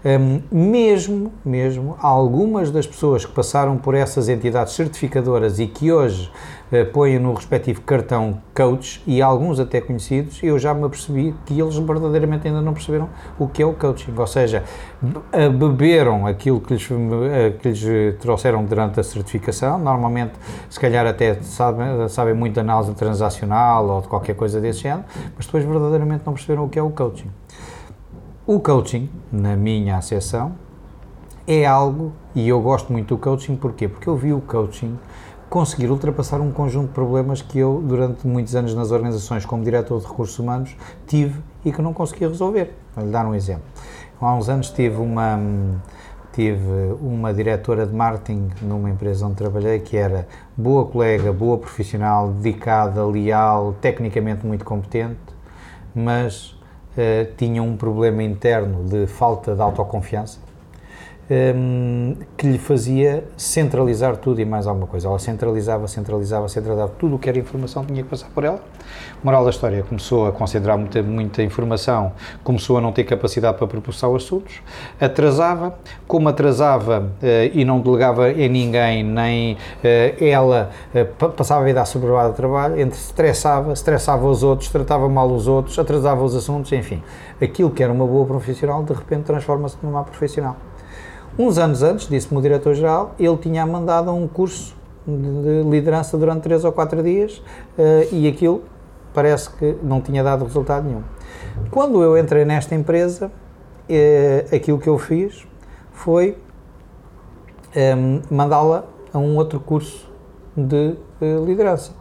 Hum, mesmo, mesmo, algumas das pessoas que passaram por essas entidades certificadoras e que hoje eh, põem no respectivo cartão coach, e alguns até conhecidos, eu já me apercebi que eles verdadeiramente ainda não perceberam o que é o coaching, ou seja, eh, beberam aquilo que lhes, eh, que lhes trouxeram durante a certificação, normalmente se calhar até sabem, sabem muito de análise transacional ou de qualquer coisa desse género, mas depois verdadeiramente não perceberam o que é o coaching. O coaching, na minha acessão, é algo, e eu gosto muito do coaching, porquê? Porque eu vi o coaching conseguir ultrapassar um conjunto de problemas que eu, durante muitos anos nas organizações, como diretor de recursos humanos, tive e que não conseguia resolver. Vou lhe dar um exemplo. Há uns anos tive uma, tive uma diretora de marketing numa empresa onde trabalhei que era boa colega, boa profissional, dedicada, leal, tecnicamente muito competente, mas eh, tinha um problema interno de falta de autoconfiança hum, que lhe fazia centralizar tudo e mais alguma coisa. Ela centralizava, centralizava, centralizava. Tudo o que era informação tinha que passar por ela. Moral da história, começou a concentrar muita, muita informação, começou a não ter capacidade para propulsar os assuntos, atrasava, como atrasava eh, e não delegava em ninguém, nem eh, ela pa- passava a vida a sobrevivir de trabalho, entre estressava, estressava os outros, tratava mal os outros, atrasava os assuntos, enfim. Aquilo que era uma boa profissional, de repente transforma-se numa má profissional. Uns anos antes, disse-me o diretor-geral, ele tinha mandado um curso de de liderança durante 3 ou 4 dias eh, e aquilo parece que não tinha dado resultado nenhum. Quando eu entrei nesta empresa, eh, aquilo que eu fiz foi em, mandá-la a um outro curso de eh, liderança.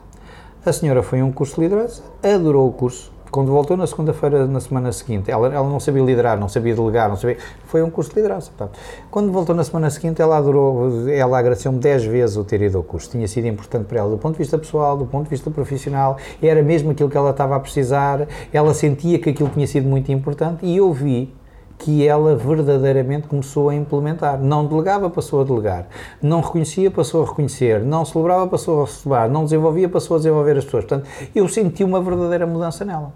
A senhora foi a um curso de liderança, adorou o curso. Quando voltou na segunda-feira, na semana seguinte, ela, ela não sabia liderar, não sabia delegar, não sabia. Foi um curso de liderança. Portanto. Quando voltou na semana seguinte, ela adorou, ela agradeceu-me 10 vezes o ter ido ao curso. Tinha sido importante para ela, do ponto de vista pessoal, do ponto de vista profissional, era mesmo aquilo que ela estava a precisar, ela sentia que aquilo tinha sido muito importante e eu vi que ela verdadeiramente começou a implementar. Não delegava, passou a delegar. Não reconhecia, passou a reconhecer. Não celebrava, passou a celebrar. Não desenvolvia, passou a desenvolver as pessoas. Portanto, eu senti uma verdadeira mudança nela.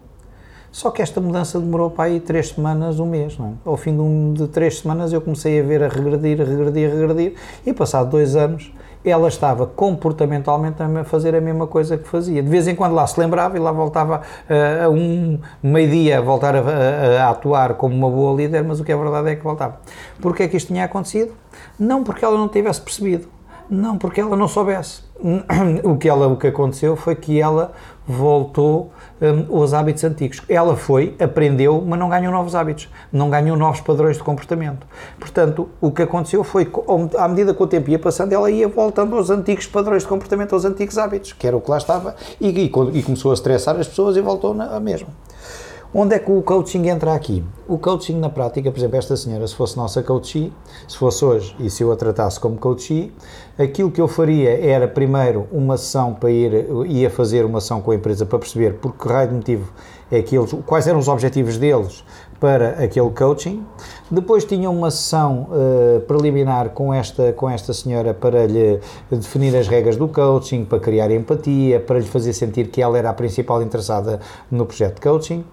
Só que esta mudança demorou para aí três semanas, um mês, não é? Ao fim de, um, de três semanas eu comecei a ver a regredir, a regredir, a regredir e passado dois anos ela estava comportamentalmente a fazer a mesma coisa que fazia. De vez em quando lá se lembrava e lá voltava eh, a um meio-dia voltar a, a- a atuar como uma boa líder, mas o que é verdade é que voltava. Porquê é que isto tinha acontecido? Não porque ela não tivesse percebido, não porque ela não soubesse. [CLEARS THROAT] O que, ela, o que aconteceu foi que ela voltou hum, aos hábitos antigos. Ela foi, aprendeu, mas não ganhou novos hábitos, não ganhou novos padrões de comportamento. Portanto, o que aconteceu foi à medida que o tempo ia passando, ela ia voltando aos antigos padrões de comportamento, aos antigos hábitos, que era o que lá estava, e, e, e começou a estressar as pessoas e voltou na, a mesma. Onde é que o coaching entra aqui? O coaching na prática, por exemplo, esta senhora, se fosse nossa coachee, se fosse hoje e se eu a tratasse como coachee, aquilo que eu faria era primeiro uma sessão para ir, ia fazer uma sessão com a empresa para perceber por que raio de motivo é que eles, quais eram os objetivos deles para aquele coaching. Depois tinha uma sessão eh, preliminar com esta, com esta senhora para lhe definir as regras do coaching, para criar empatia, para lhe fazer sentir que ela era a principal interessada no projeto de coaching.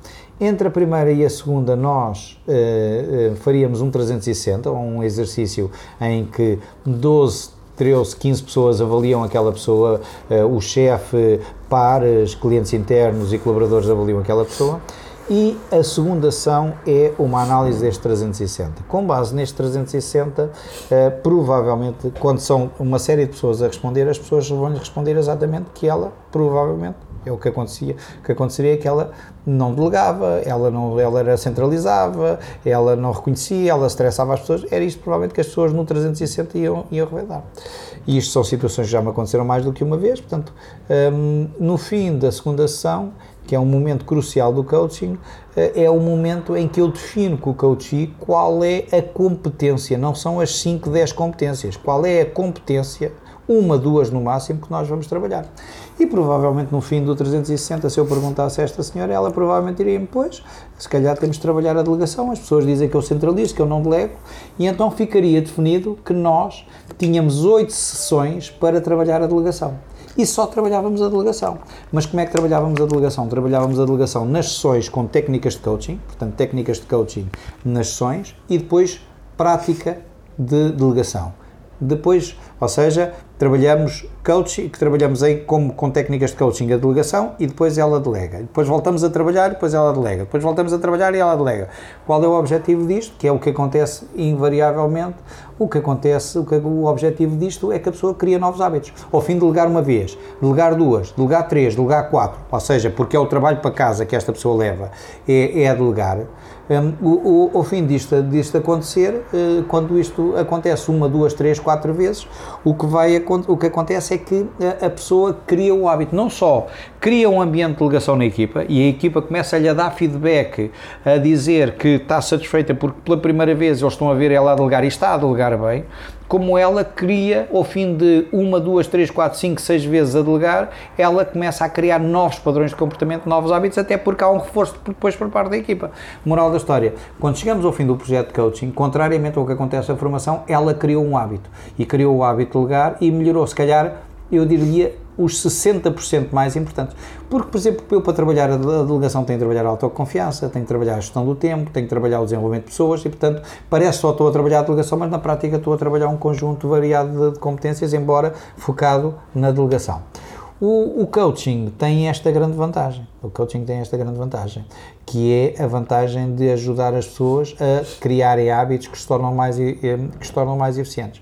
Entre a primeira e a segunda, nós eh, eh, faríamos um 360, um exercício em que 12, 13, 15 pessoas avaliam aquela pessoa, eh, o chefe, pares, clientes internos e colaboradores avaliam aquela pessoa. E a segunda ação é uma análise deste 360. Com base neste 360, eh, provavelmente, quando são uma série de pessoas a responder, as pessoas vão-lhe responder exatamente que ela, provavelmente, é o que acontecia, o que aconteceria é que ela não delegava, ela não, ela era centralizava, ela não reconhecia, ela estressava as pessoas, era isto provavelmente que as pessoas no 360 iam, iam revelar. E isto são situações que já me aconteceram mais do que uma vez, portanto, hum, no fim da segunda sessão, que é um momento crucial do coaching, eh, é o momento em que eu defino com o coachee qual é a competência, não são as 5, 10 competências, qual é a competência, uma, duas no máximo, que nós vamos trabalhar. E provavelmente no fim do 360, se eu perguntasse a esta senhora, ela provavelmente diria-me, pois, se calhar temos de trabalhar a delegação, as pessoas dizem que eu centralizo, que eu não delego, e então ficaria definido que nós tínhamos oito sessões para trabalhar a delegação e só trabalhávamos a delegação. Mas como é que trabalhávamos a delegação? Trabalhávamos a delegação nas sessões com técnicas de coaching, portanto, técnicas de coaching nas sessões e depois prática de delegação. Depois, ou seja, trabalhamos coaching, que trabalhamos em, como, com técnicas de coaching a delegação e depois ela delega. Depois voltamos a trabalhar depois ela delega. Depois voltamos a trabalhar e ela delega. Qual é o objetivo disto? Que é o que acontece invariavelmente. O que acontece, o, que, o objetivo disto é que a pessoa cria novos hábitos. Ao fim de delegar uma vez, delegar duas, delegar três, delegar quatro, ou seja, porque é o trabalho para casa que esta pessoa leva, é, é a delegar. Um, o, o, ao fim disto, disto acontecer, uh, quando isto acontece uma, duas, três, quatro vezes, o que, vai, o que acontece é que a, a pessoa cria o hábito, não só cria um ambiente de delegação na equipa e a equipa começa-lhe a dar feedback, a dizer que está satisfeita porque pela primeira vez eles estão a ver ela a delegar e está a delegar bem, como ela cria, ao fim de uma, duas, três, quatro, cinco, seis vezes a delegar, ela começa a criar novos padrões de comportamento, novos hábitos, até porque há um reforço depois por parte da equipa. Moral da história, quando chegamos ao fim do projeto de coaching, contrariamente ao que acontece na formação, ela criou um hábito. E criou o hábito de delegar e melhorou, se calhar, eu diria, os 60% mais importantes. Porque, por exemplo, eu para trabalhar a de- a delegação tenho que trabalhar a autoconfiança, tenho que trabalhar a gestão do tempo, tenho que trabalhar o desenvolvimento de pessoas e, portanto, parece só estou a trabalhar a delegação, mas na prática estou a trabalhar um conjunto variado de, competências, embora focado na delegação. O, o coaching tem esta grande vantagem. O coaching tem esta grande vantagem, que é a vantagem de ajudar as pessoas a criarem hábitos que se tornam mais, e- e- que se tornam mais eficientes.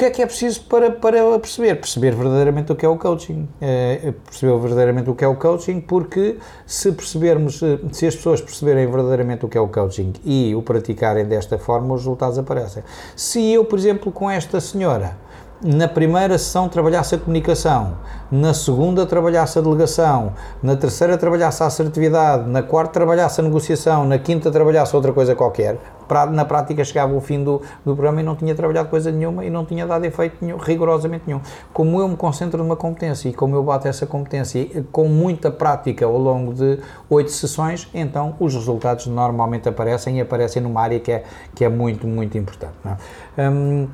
Que é que é preciso para, para perceber? Perceber verdadeiramente o que é o coaching. É, perceber verdadeiramente o que é o coaching, porque se percebermos, eh, se as pessoas perceberem verdadeiramente o que é o coaching e o praticarem desta forma, os resultados aparecem. Se eu, por exemplo, com esta senhora, na primeira sessão trabalhasse a comunicação, na segunda trabalhasse a delegação, na terceira trabalhasse a assertividade, na quarta trabalhasse a negociação, na quinta trabalhasse outra coisa qualquer, na prática chegava o fim do, do programa e não tinha trabalhado coisa nenhuma e não tinha dado efeito nenhum, rigorosamente nenhum. Como eu me concentro numa competência e como eu bato essa competência com muita prática ao longo de oito sessões, então os resultados normalmente aparecem e aparecem numa área que é, que é muito, muito importante. é? Hum,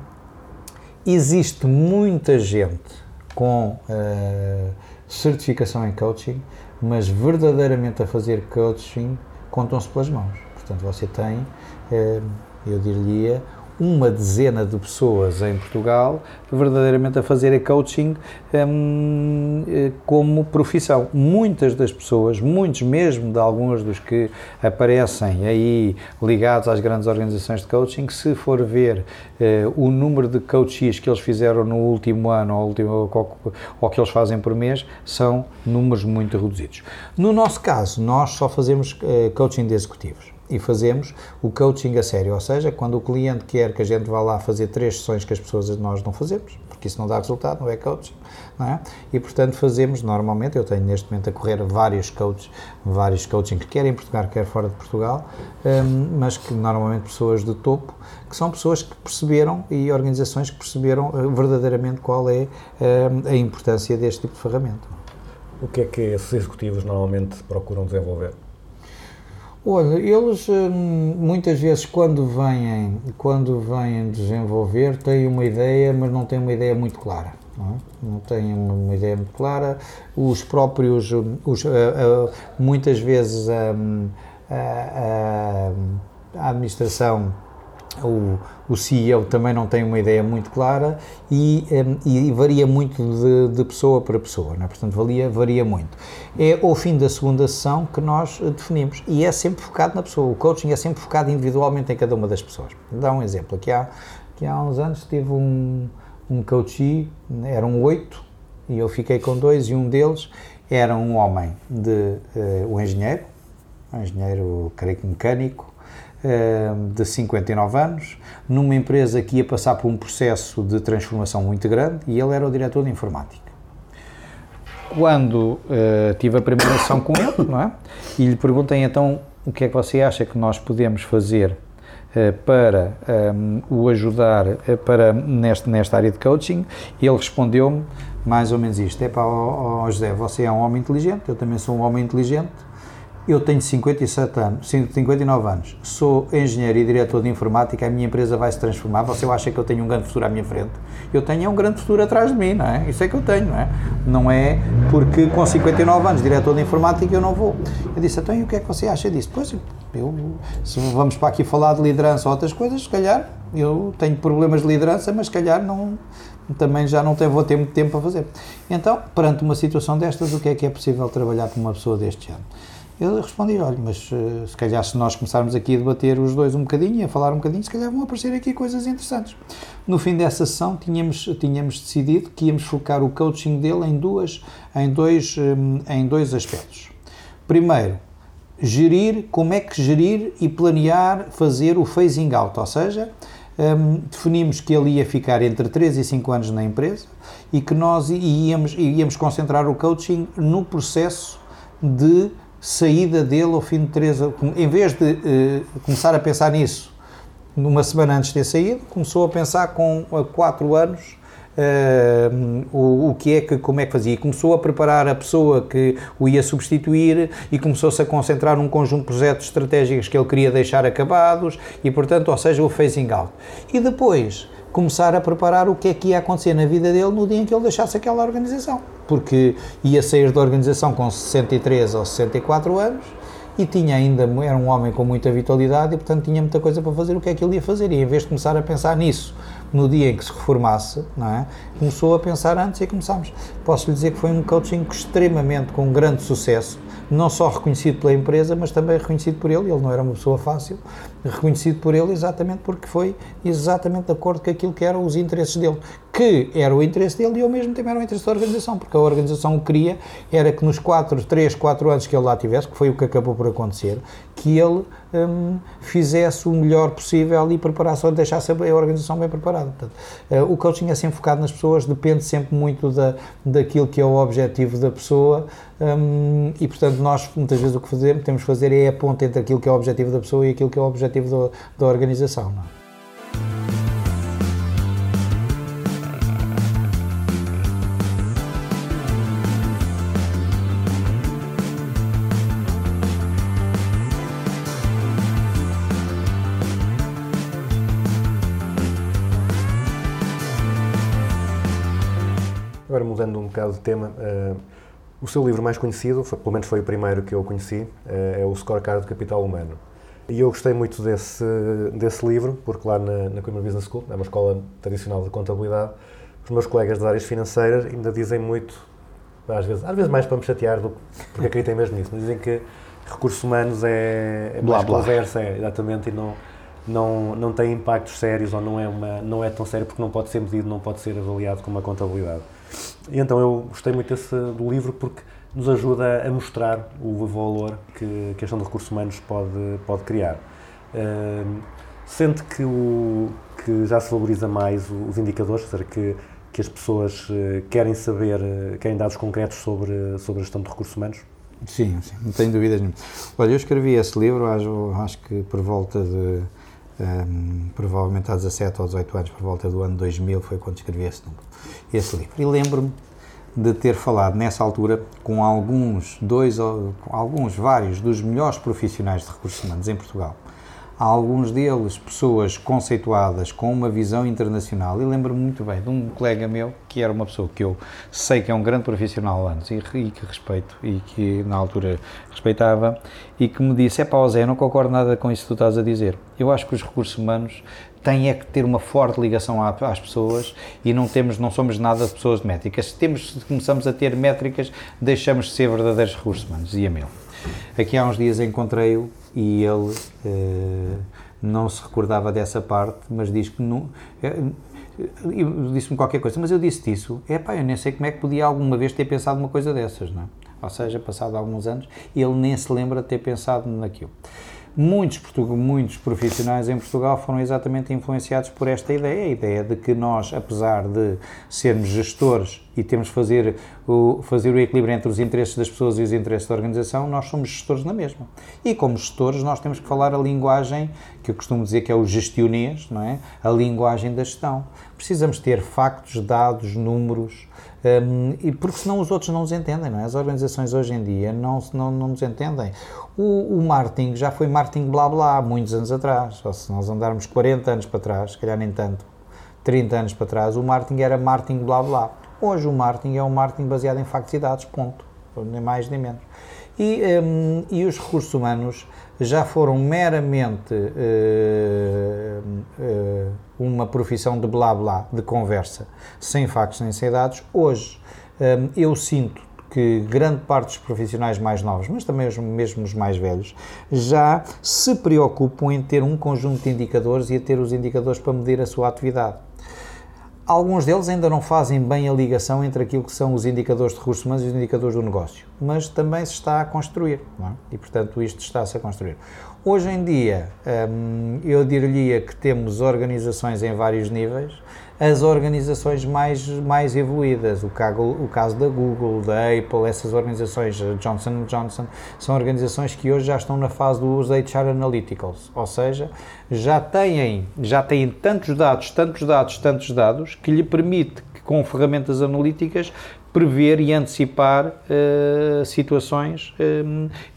existe muita gente com eh, certificação em coaching, mas verdadeiramente a fazer coaching contam-se pelas mãos. Portanto, você tem, eh, eu diria, uma dezena de pessoas em Portugal verdadeiramente a fazer coaching hum, eh, como profissão. Muitas das pessoas, muitos mesmo de alguns dos que aparecem aí ligados às grandes organizações de coaching, se for ver eh, o número de coaches que eles fizeram no último ano ou, último, ou, que eles fazem por mês, são números muito reduzidos. No nosso caso, nós só fazemos coaching de executivos e fazemos o coaching a sério, ou seja, quando o cliente quer que a gente vá lá fazer três sessões que as pessoas nós não fazemos, porque isso não dá resultado, não é coaching, não é? E portanto fazemos normalmente, eu tenho neste momento a correr vários coaches, vários coaching que quer em Portugal, quer fora de Portugal, hum, mas que normalmente pessoas de topo, que são pessoas que perceberam e organizações que perceberam eh, verdadeiramente qual é hum, a importância deste tipo de ferramenta. O que é que esses executivos normalmente procuram desenvolver? Olha, eles hum, muitas vezes quando vêm, quando vêm desenvolver têm uma ideia, mas não têm uma ideia muito clara. Não, é? Têm uma, ideia muito clara. Os próprios, hum, os, ah, muitas vezes a, a- a administração o, o CEO também não tem uma ideia muito clara e, hum, e varia muito de, de pessoa para pessoa, é? portanto varia, varia muito. É ao fim da segunda sessão que nós eh, definimos e é sempre focado na pessoa, o coaching é sempre focado individualmente em cada uma das pessoas. Vou dar um exemplo, aqui há, aqui há uns anos tive um, um coachee, eram oito e eu fiquei com dois e um deles era um homem de, eh, um engenheiro, um engenheiro, creio que mecânico, de 59 anos, numa empresa que ia passar por um processo de transformação muito grande e ele era o diretor de informática. Quando eh, tive a primeira sessão com ele, não é? E lhe perguntei então o que é que você acha que nós podemos fazer eh, para ehm, o ajudar eh, para neste, nesta área de coaching, ele respondeu-me mais ou menos isto: é para José, você é um homem inteligente, eu também sou um homem inteligente, eu tenho 57 anos, 59 anos, sou engenheiro e diretor de informática, a minha empresa vai se transformar. Você acha que eu tenho um grande futuro à minha frente? Eu tenho um grande futuro atrás de mim, não é? Isso é que eu tenho, não é? Não é porque com 59 anos, diretor de informática, eu não vou. Eu disse, então e o que é que você acha disso? Pois, eu, se vamos para aqui falar de liderança ou outras coisas, se calhar eu tenho problemas de liderança, mas se calhar não, também já não tenho, vou ter muito tempo para fazer. Então, perante uma situação destas, o que é que é possível trabalhar para uma pessoa deste ano? Eu respondi, olha, mas eh, se calhar se nós começarmos aqui a debater os dois um bocadinho a falar um bocadinho, se calhar vão aparecer aqui coisas interessantes. No fim dessa sessão tínhamos, tínhamos decidido que íamos focar o coaching dele em, duas, em, dois, hum, em dois aspectos. Primeiro, gerir, como é que gerir e planear fazer o phasing out, ou seja, hum, definimos que ele ia ficar entre 3 e 5 anos na empresa e que nós íamos, íamos concentrar o coaching no processo de saída dele ao fim de 3 em vez de eh, começar a pensar nisso numa semana antes de ter saído, começou a pensar com há quatro anos eh, o, o que é que, como é que fazia. E começou a preparar a pessoa que o ia substituir e começou-se a concentrar num conjunto de projetos estratégicos que ele queria deixar acabados e, portanto, ou seja, o phasing out. E depois começar a preparar o que é que ia acontecer na vida dele no dia em que ele deixasse aquela organização. Porque ia sair da organização com 63 ou 64 anos e tinha ainda, era um homem com muita vitalidade e, portanto, tinha muita coisa para fazer. O que é que ele ia fazer? E em vez de começar a pensar nisso no dia em que se reformasse, não é? Começou a pensar antes e começámos. Posso lhe dizer que foi um coaching extremamente com grande sucesso, não só reconhecido pela empresa, mas também reconhecido por ele. Ele não era uma pessoa fácil, reconhecido por ele exatamente porque foi exatamente de acordo com aquilo que eram os interesses dele, que era o interesse dele e ao mesmo tempo era o interesse da organização, porque a organização queria era que nos 4, 3, 4 anos que ele lá tivesse, que foi o que acabou por acontecer, que ele hum, fizesse o melhor possível e preparasse, deixasse a a organização bem preparada. Portanto, eh, o coaching é sempre focado nas pessoas, depende sempre muito da, daquilo que é o objetivo da pessoa hum, e, portanto, nós muitas vezes o que fazemos, temos que fazer é a ponte entre aquilo que é o objetivo da pessoa e aquilo que é o objetivo da, da organização. Não mudando um bocado de tema, eh, o seu livro mais conhecido, foi- pelo menos foi o primeiro que eu conheci, eh, é o Scorecard do Capital Humano. E eu gostei muito desse, desse livro, porque lá na, na Coimbra Business School, é uma escola tradicional de contabilidade, os meus colegas das áreas financeiras ainda dizem muito, às vezes, às vezes mais para me chatear, do, que- porque acreditem mesmo nisso, mas dizem que recursos humanos é, é Blá, mais blá. conversa, é, exatamente, e não, não, não tem impactos sérios ou não é, uma, não é tão sério porque não pode ser medido, não pode ser avaliado como a contabilidade. E então eu gostei muito desse, do livro porque nos ajuda a mostrar o valor que, a gestão de recursos humanos pode, pode criar. Ahm, sente que, o, que já se valoriza mais os indicadores, ou seja, que, que as pessoas eh, querem saber, eh, querem dados concretos sobre, sobre a gestão de recursos humanos? Sim, sim, não tenho dúvidas nenhuma. Olha, eu escrevi esse livro, acho, acho que por volta de, ehm, provavelmente há 17 ou 18 anos, por volta do ano 2000, foi quando escrevi esse, esse livro. E lembro-me de ter falado nessa altura com alguns, dois, alguns, vários dos melhores profissionais de recursos humanos em Portugal. Há alguns deles pessoas conceituadas com uma visão internacional e lembro-me muito bem de um colega meu que era uma pessoa que eu sei que é um grande profissional antes e, e que respeito e que na altura respeitava e que me disse, é pá eu não concordo nada com isso que tu estás a dizer. Eu acho que os recursos humanos têm é que ter uma forte ligação às pessoas e não temos, não somos nada de pessoas de métricas. Se temos, se começamos a ter métricas, deixamos de ser verdadeiros recursos humanos, dizia-me. Aqui há uns dias encontrei-o e ele eh, não se recordava dessa parte, mas diz que não. eh, Disse-me qualquer coisa, mas eu disse isso. É pá, eu nem sei como é que podia alguma vez ter pensado uma coisa dessas, não é? Ou seja, passado alguns anos, ele nem se lembra de ter pensado naquilo. Muitos, muitos profissionais em Portugal foram exatamente influenciados por esta ideia, a ideia de que nós, apesar de sermos gestores e temos fazer o, fazer o equilíbrio entre os interesses das pessoas e os interesses da organização, nós somos gestores na mesma. E como gestores nós temos que falar a linguagem, que eu costumo dizer que é o gestionês, não é? A linguagem da gestão. Precisamos ter factos, dados, números, hum, e porque senão os outros não nos entendem, não é? As organizações hoje em dia não, não, não nos entendem. O, o marketing já foi marketing blá blá há muitos anos atrás, ou se nós andarmos 40 anos para trás, se calhar nem tanto, 30 anos para trás, o marketing era marketing blá blá. Hoje o marketing é um marketing baseado em factos e dados, ponto. Nem mais nem menos. E, hum, e os recursos humanos já foram meramente eh, eh, uma profissão de blá blá, de conversa, sem factos nem sem dados. Hoje hum, eu sinto que grande parte dos profissionais mais novos, mas também os mesmo os mais velhos, já se preocupam em ter um conjunto de indicadores e a ter os indicadores para medir a sua atividade. Alguns deles ainda não fazem bem a ligação entre aquilo que são os indicadores de recursos humanos e os indicadores do negócio, mas também se está a construir, é? e portanto isto está-se a construir. Hoje em dia, hum, eu diria que temos organizações em vários níveis as organizações mais, mais evoluídas. O, cago, o caso da Google, da Apple, essas organizações, Johnson Johnson, são organizações que hoje já estão na fase dos HR Analyticals, ou seja, já têm, já têm tantos dados, tantos dados, tantos dados, que lhe permite que com ferramentas analíticas prever e antecipar eh, situações eh,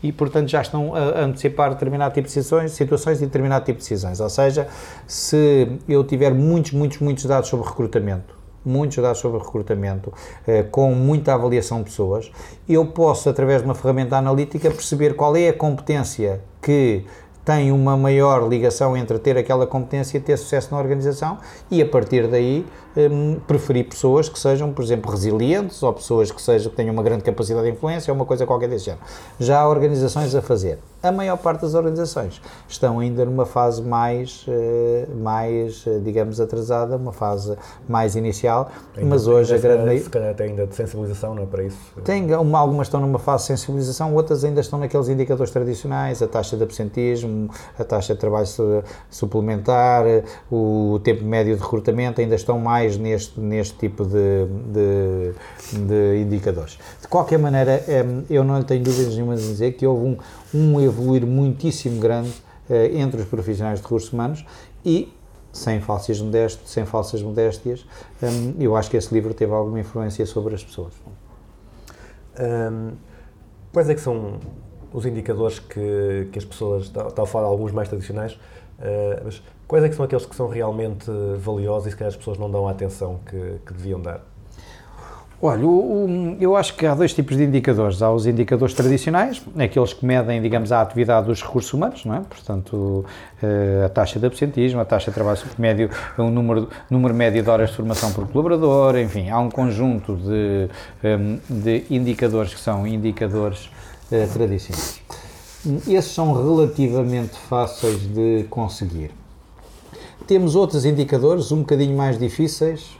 e, portanto, já estão a antecipar determinado tipo de situações, situações e determinado tipo de decisões. Ou seja, se eu tiver muitos, muitos, muitos dados sobre recrutamento, muitos dados sobre recrutamento, eh, com muita avaliação de pessoas, eu posso, através de uma ferramenta analítica, perceber qual é a competência que tem uma maior ligação entre ter aquela competência e ter sucesso na organização e a partir daí hum, preferir pessoas que sejam, por exemplo, resilientes ou pessoas que, sejam, que tenham uma grande capacidade de influência ou uma coisa qualquer desse género. Já há organizações a fazer. A maior parte das organizações estão ainda numa fase mais, eh, mais eh, digamos, atrasada, uma fase mais inicial, mas hoje a Ainda, grande... calhar- Se calhar até ainda de sensibilização, não é para isso? Tem, uma, algumas estão numa fase de sensibilização, outras ainda estão naqueles indicadores tradicionais, a taxa de absentismo, a taxa de trabalho su- suplementar, o tempo médio de recrutamento, ainda estão mais neste, neste tipo de, de, de indicadores. De qualquer maneira, em, eu não tenho dúvidas nenhuma de dizer que houve um, um evoluir muitíssimo grande eh, entre os profissionais de recursos humanos e sem falsas modéstias, sem falsas modéstias, hum, eu acho que esse livro teve alguma influência sobre as pessoas. Hum, quais é que são os indicadores que, que as pessoas, está a falar alguns mais tradicionais, eh, mas quais é que são aqueles que são realmente valiosos e se calhar as pessoas não dão a atenção que, que deviam dar? Olha, o- o- eu acho que há dois tipos de indicadores. Há os indicadores tradicionais, aqueles que medem, digamos, a atividade dos recursos humanos, não é? Portanto, eh, a taxa de absentismo, a taxa de trabalho médio, o número, número médio de horas de formação por colaborador, enfim, há um conjunto de, em, de indicadores que são indicadores eh, tradicionais. Esses são relativamente fáceis de conseguir. Temos outros indicadores um bocadinho mais difíceis,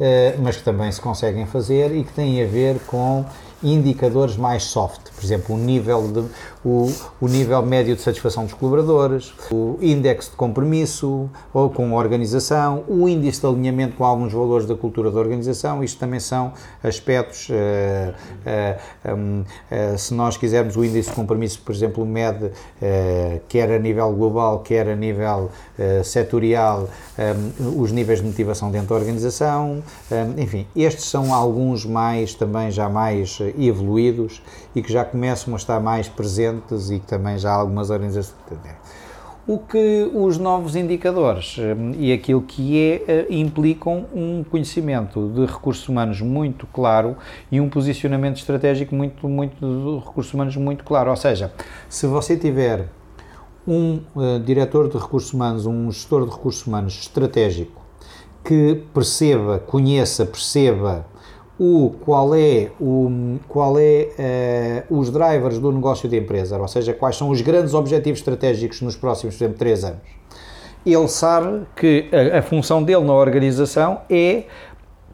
eh, mas que também se conseguem fazer e que têm a ver com indicadores mais soft, por exemplo, o nível, de, o, o nível médio de satisfação dos colaboradores, o índice de compromisso ou com a organização, o índice de alinhamento com alguns valores da cultura da organização, isto também são aspectos, eh, eh, hum, eh, se nós quisermos o índice de compromisso, por exemplo, mede quer a nível global, quer a nível setorial, hum, os níveis de motivação dentro da organização, hum, enfim, estes são alguns mais, também já mais evoluídos e que já começam a estar mais presentes e que também já algumas organizações o que os novos indicadores hum, e aquilo que é eh, implicam um conhecimento de recursos humanos muito claro e um posicionamento estratégico muito muito de recursos humanos muito claro, ou seja, se você tiver um eh, diretor de recursos humanos, um gestor de recursos humanos estratégico que perceba, conheça, perceba o qual é o qual é eh, os drivers do negócio da empresa, ou seja, quais são os grandes objetivos estratégicos nos próximos, por exemplo, três anos. Ele sabe que a, a função dele na organização é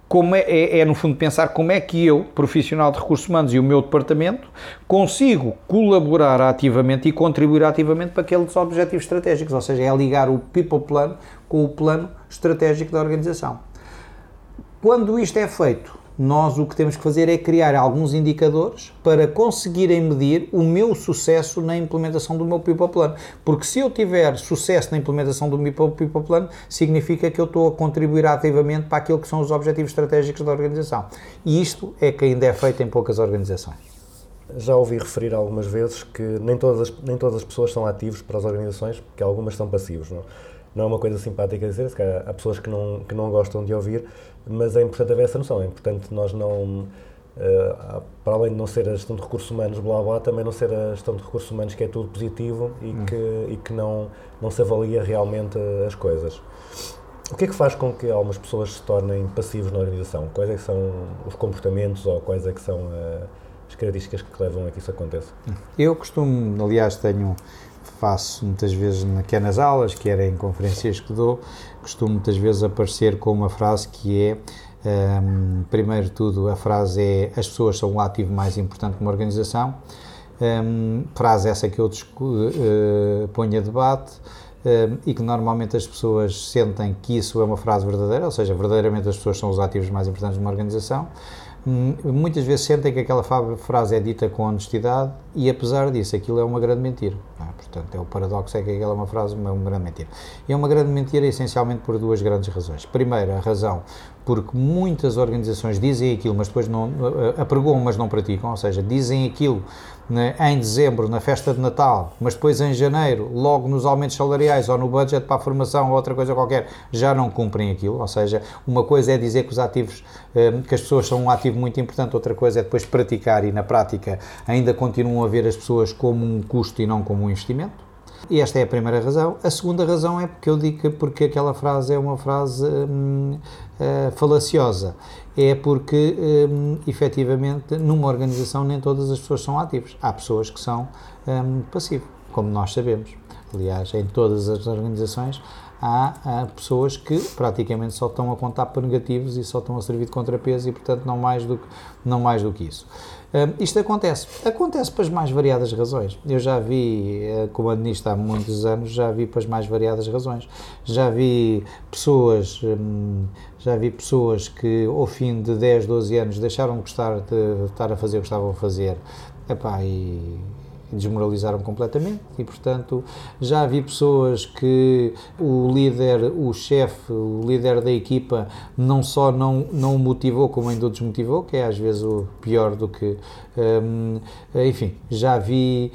como é, é, é, no fundo pensar como é que eu, profissional de recursos humanos e o meu departamento, consigo colaborar ativamente e contribuir ativamente para aqueles objetivos estratégicos, ou seja, é ligar o people plan com o plano estratégico da organização. Quando isto é feito, nós o que temos que fazer é criar alguns indicadores para conseguirem medir o meu sucesso na implementação do meu People Plan. Porque se eu tiver sucesso na implementação do meu People Plan, significa que eu estou a contribuir ativamente para aquilo que são os objetivos estratégicos da organização. E isto é que ainda é feito em poucas organizações. Já ouvi referir algumas vezes que nem todas as, nem todas as pessoas são ativos para as organizações, porque algumas são passivos. Não, não é uma coisa simpática dizer, se calhar há pessoas que não, que não gostam de ouvir, mas é importante haver essa noção. É importante nós não, eh, para além de não ser a gestão de recursos humanos, blá blá, também não ser a gestão de recursos humanos que é tudo positivo e que, e que não, não se avalia realmente as coisas. O que é que faz com que algumas pessoas se tornem passivos na organização? Quais é que são os comportamentos ou quais é que são eh, as características que levam a que isso aconteça? Eu costumo, aliás, tenho, faço muitas vezes, quer nas aulas, quer em conferências que dou, costumo muitas vezes aparecer com uma frase que é, um, primeiro de tudo, a frase é as pessoas são o ativo mais importante de uma organização, um, frase essa que eu uh, ponho a debate, eh, e que normalmente as pessoas sentem que isso é uma frase verdadeira, ou seja, verdadeiramente as pessoas são os ativos mais importantes de uma organização. Hum, Muitas vezes sentem que aquela frase é dita com honestidade e, apesar disso, aquilo é uma grande mentira. é? Portanto, é o paradoxo é que aquela é uma frase, uma, uma grande mentira. E é uma grande mentira essencialmente por duas grandes razões. Primeiro, a razão porque muitas organizações dizem aquilo, mas depois não eh, apregoam, mas não praticam, ou seja, dizem aquilo né, em dezembro, na festa de Natal, mas depois em janeiro, logo nos aumentos salariais ou no budget para a formação ou outra coisa qualquer, já não cumprem aquilo. Ou seja, uma coisa é dizer que os ativos, eh, que as pessoas são um ativo muito importante, outra coisa é depois praticar e na prática ainda continuam a ver as pessoas como um custo e não como um investimento. E esta é a primeira razão. A segunda razão é porque eu digo que porque aquela frase é uma frase hum, eh, falaciosa. É porque, hum, efetivamente, numa organização nem todas as pessoas são ativos. Há pessoas que são hum, passivos, como nós sabemos. Aliás, em todas as organizações há, há pessoas que praticamente só estão a contar por negativos e só estão a servir de contrapeso e, portanto, não mais do que, não mais do que isso. Hum, isto acontece. Acontece para as mais variadas razões. Eu já vi, eh, como administro há muitos anos, já vi para as mais variadas razões. Já vi pessoas, hum, já vi pessoas que ao fim de 10, 12 anos deixaram de gostar de estar a fazer o que estavam a fazer epá, e desmoralizaram completamente e portanto já vi pessoas que o líder, o chefe, o líder da equipa não só não, não o motivou como ainda o desmotivou, que é às vezes o pior do que enfim, já vi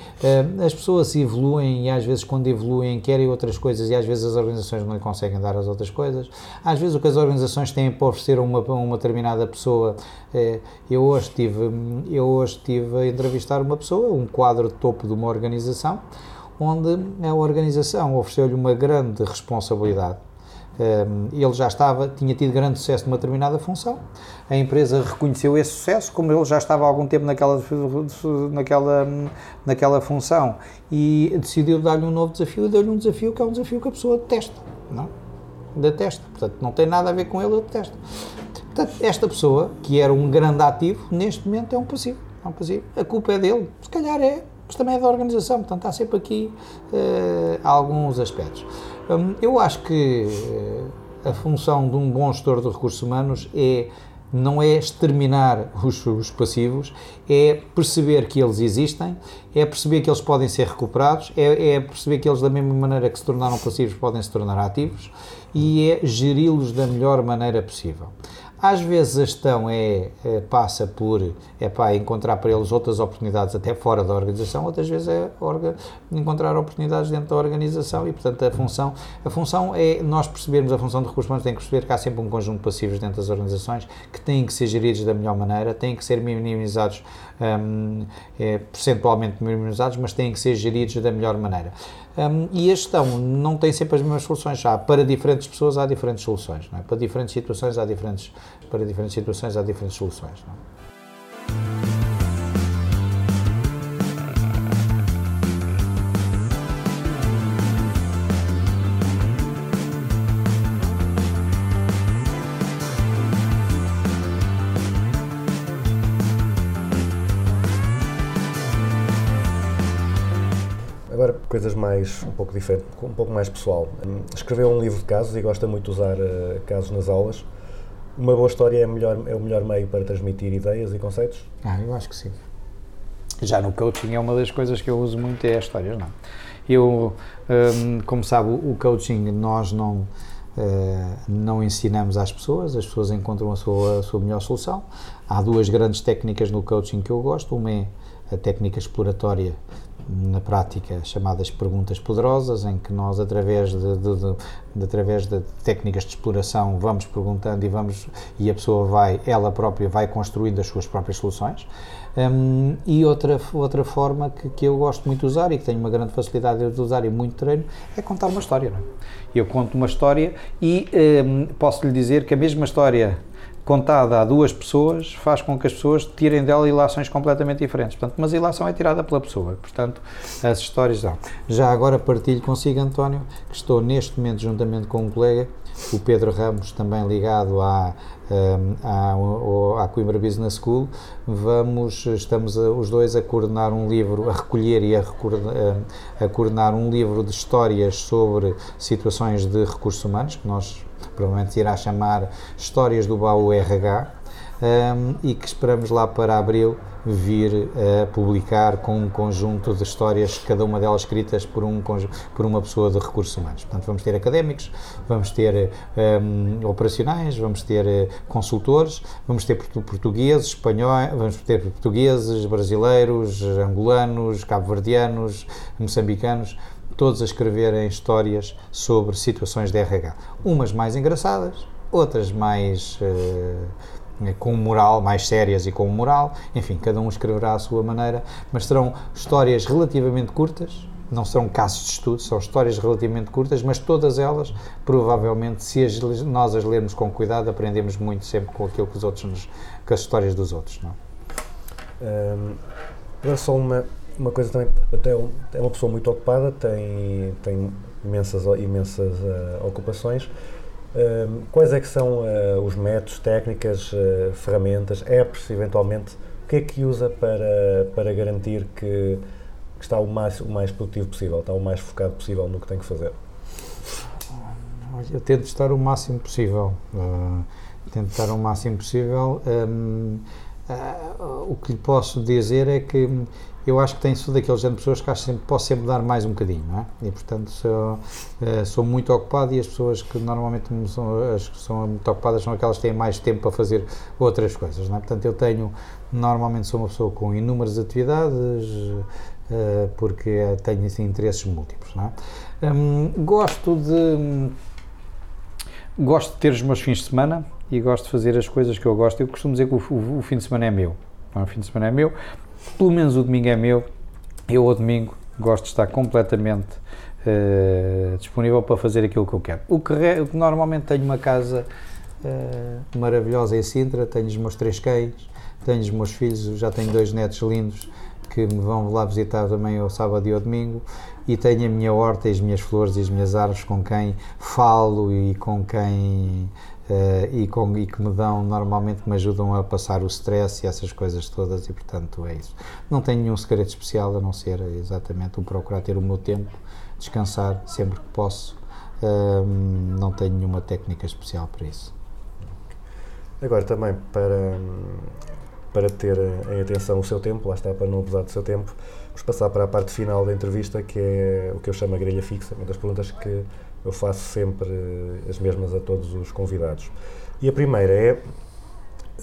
as pessoas evoluem e às vezes quando evoluem querem outras coisas e às vezes as organizações não lhe conseguem dar as outras coisas às vezes o que as organizações têm para oferecer a uma, uma determinada pessoa é, eu hoje tive eu hoje estive a entrevistar uma pessoa, um quadro de topo de uma organização, onde a organização ofereceu-lhe uma grande responsabilidade. Ele já estava, tinha tido grande sucesso numa determinada função, a empresa reconheceu esse sucesso, como ele já estava há algum tempo naquela, naquela, naquela função e decidiu dar-lhe um novo desafio e deu-lhe um desafio que é um desafio que a pessoa detesta, não? Detesta, portanto não tem nada a ver com ele, eu detesto. Portanto, esta pessoa, que era um grande ativo, neste momento é um passivo. É um passivo. A culpa é dele, se calhar é, mas também é da organização, portanto há sempre aqui eh, alguns aspectos. Hum, eu acho que eh, a função de um bom gestor de recursos humanos é não é exterminar os, os, passivos, é perceber que eles existem, é perceber que eles podem ser recuperados, é, é, perceber que eles, da mesma maneira que se tornaram passivos, podem se tornar ativos e é geri-los da melhor maneira possível. Às vezes a gestão é, é, passa por é para encontrar para eles outras oportunidades até fora da organização, outras vezes é orga, encontrar oportunidades dentro da organização e, portanto, a função, a função é nós percebermos a função de recursos humanos, tem que perceber que há sempre um conjunto de passivos dentro das organizações que têm que ser geridos da melhor maneira, têm que ser minimizados, hum, é, percentualmente minimizados, mas têm que ser geridos da melhor maneira. Um, e a gestão não tem sempre as mesmas soluções. Há, para diferentes pessoas há diferentes soluções. É? Para diferentes situações há diferentes, para diferentes situações há diferentes soluções. Coisas mais, um pouco diferentes, um pouco mais pessoal. Hum, Escreveu um livro de casos e gosta muito de usar uh, casos nas aulas. Uma boa história é, melhor, é o melhor meio para transmitir ideias e conceitos? Ah, eu acho que sim. Já no coaching é uma das coisas que eu uso muito é as histórias, não. Eu, hum, como sabe, o coaching nós não, uh, não ensinamos às pessoas, as pessoas encontram a sua, a sua melhor solução. Há duas grandes técnicas no coaching que eu gosto, uma é a técnica exploratória na prática chamadas perguntas poderosas, em que nós através de, de, de, de, através de técnicas de exploração vamos perguntando e vamos e a pessoa vai ela própria vai construindo as suas próprias soluções um, e outra outra forma que, que eu gosto muito de usar e que tenho uma grande facilidade de usar e muito treino é contar uma história não é? eu conto uma história e um, posso lhe dizer que a mesma história contada a duas pessoas faz com que as pessoas tirem dela ilações completamente diferentes. Portanto, mas a ilação é tirada pela pessoa. Portanto, as histórias dão. Já agora partilho consigo, António, que estou neste momento, juntamente com um colega, o Pedro Ramos, também ligado à, à, à Coimbra Business School, vamos, estamos a- os dois a coordenar um livro, a recolher e a, a, a coordenar um livro de histórias sobre situações de recursos humanos, que nós provavelmente irá chamar Histórias do Baú RH, um, e que esperamos lá para abril vir a publicar com um conjunto de histórias, cada uma delas escritas por, um, por uma pessoa de recursos humanos. Portanto, vamos ter académicos, vamos ter um, operacionais, vamos ter eh, consultores, vamos ter portu- portugueses, espanhóis, vamos ter portugueses, brasileiros, angolanos, cabo-verdianos, moçambicanos, todos a escreverem histórias sobre situações de RH. Umas mais engraçadas, outras mais eh, com moral, mais sérias e com moral. Enfim, cada um escreverá à sua maneira, mas serão histórias relativamente curtas. Não serão casos de estudo, são histórias relativamente curtas, mas todas elas, provavelmente, se as, nós as lermos com cuidado, aprendemos muito sempre com aquilo que os outros nos, com as histórias dos outros. Não? é? Hum, agora só uma, uma coisa também, até é uma pessoa muito ocupada, tem, tem imensas, imensas eh, ocupações. Hum, quais é que são eh, os métodos, técnicas, eh, ferramentas, apps, eventualmente, o que é que usa para, para garantir que, que está o mais, o mais produtivo possível, está o mais focado possível no que tem que fazer? Eu tento estar o máximo possível. Uh, tento estar o máximo possível. Um, uh, o que lhe posso dizer é que eu acho que tenho sou daqueles género de pessoas que acho sempre, posso sempre dar mais um bocadinho, não é? E portanto sou, uh, sou muito ocupado e as pessoas que normalmente me são, as que são muito ocupadas são aquelas que têm mais tempo para fazer outras coisas, não é? Portanto eu tenho, normalmente sou uma pessoa com inúmeras atividades, uh, porque eh, tenho assim, interesses múltiplos, não é? Um, gosto de gosto de ter os meus fins de semana e gosto de fazer as coisas que eu gosto. Eu costumo dizer que o, o- o fim de semana é meu. é? O fim de semana é meu, pelo menos o domingo é meu. Eu, ao domingo, gosto de estar completamente eh, disponível para fazer aquilo que eu quero. O que, re- normalmente tenho uma casa eh, maravilhosa em Sintra, tenho os meus três cães, tenho os meus filhos, já tenho dois netos lindos que me vão lá visitar também ao sábado e ao domingo e tenho a minha horta e as minhas flores e as minhas árvores com quem falo e com quem eh, e, com, e que me dão normalmente me ajudam a passar o stress e essas coisas todas e portanto é isso. Não tenho nenhum segredo especial a não ser exatamente o procurar ter o meu tempo, descansar sempre que posso. Ahm, não tenho nenhuma técnica especial para isso. Agora também para, para ter em atenção o seu tempo, lá está, para não abusar do seu tempo, vamos passar para a parte final da entrevista, que é o que eu chamo a grelha fixa, uma das perguntas que eu faço sempre eh, as mesmas a todos os convidados. E a primeira é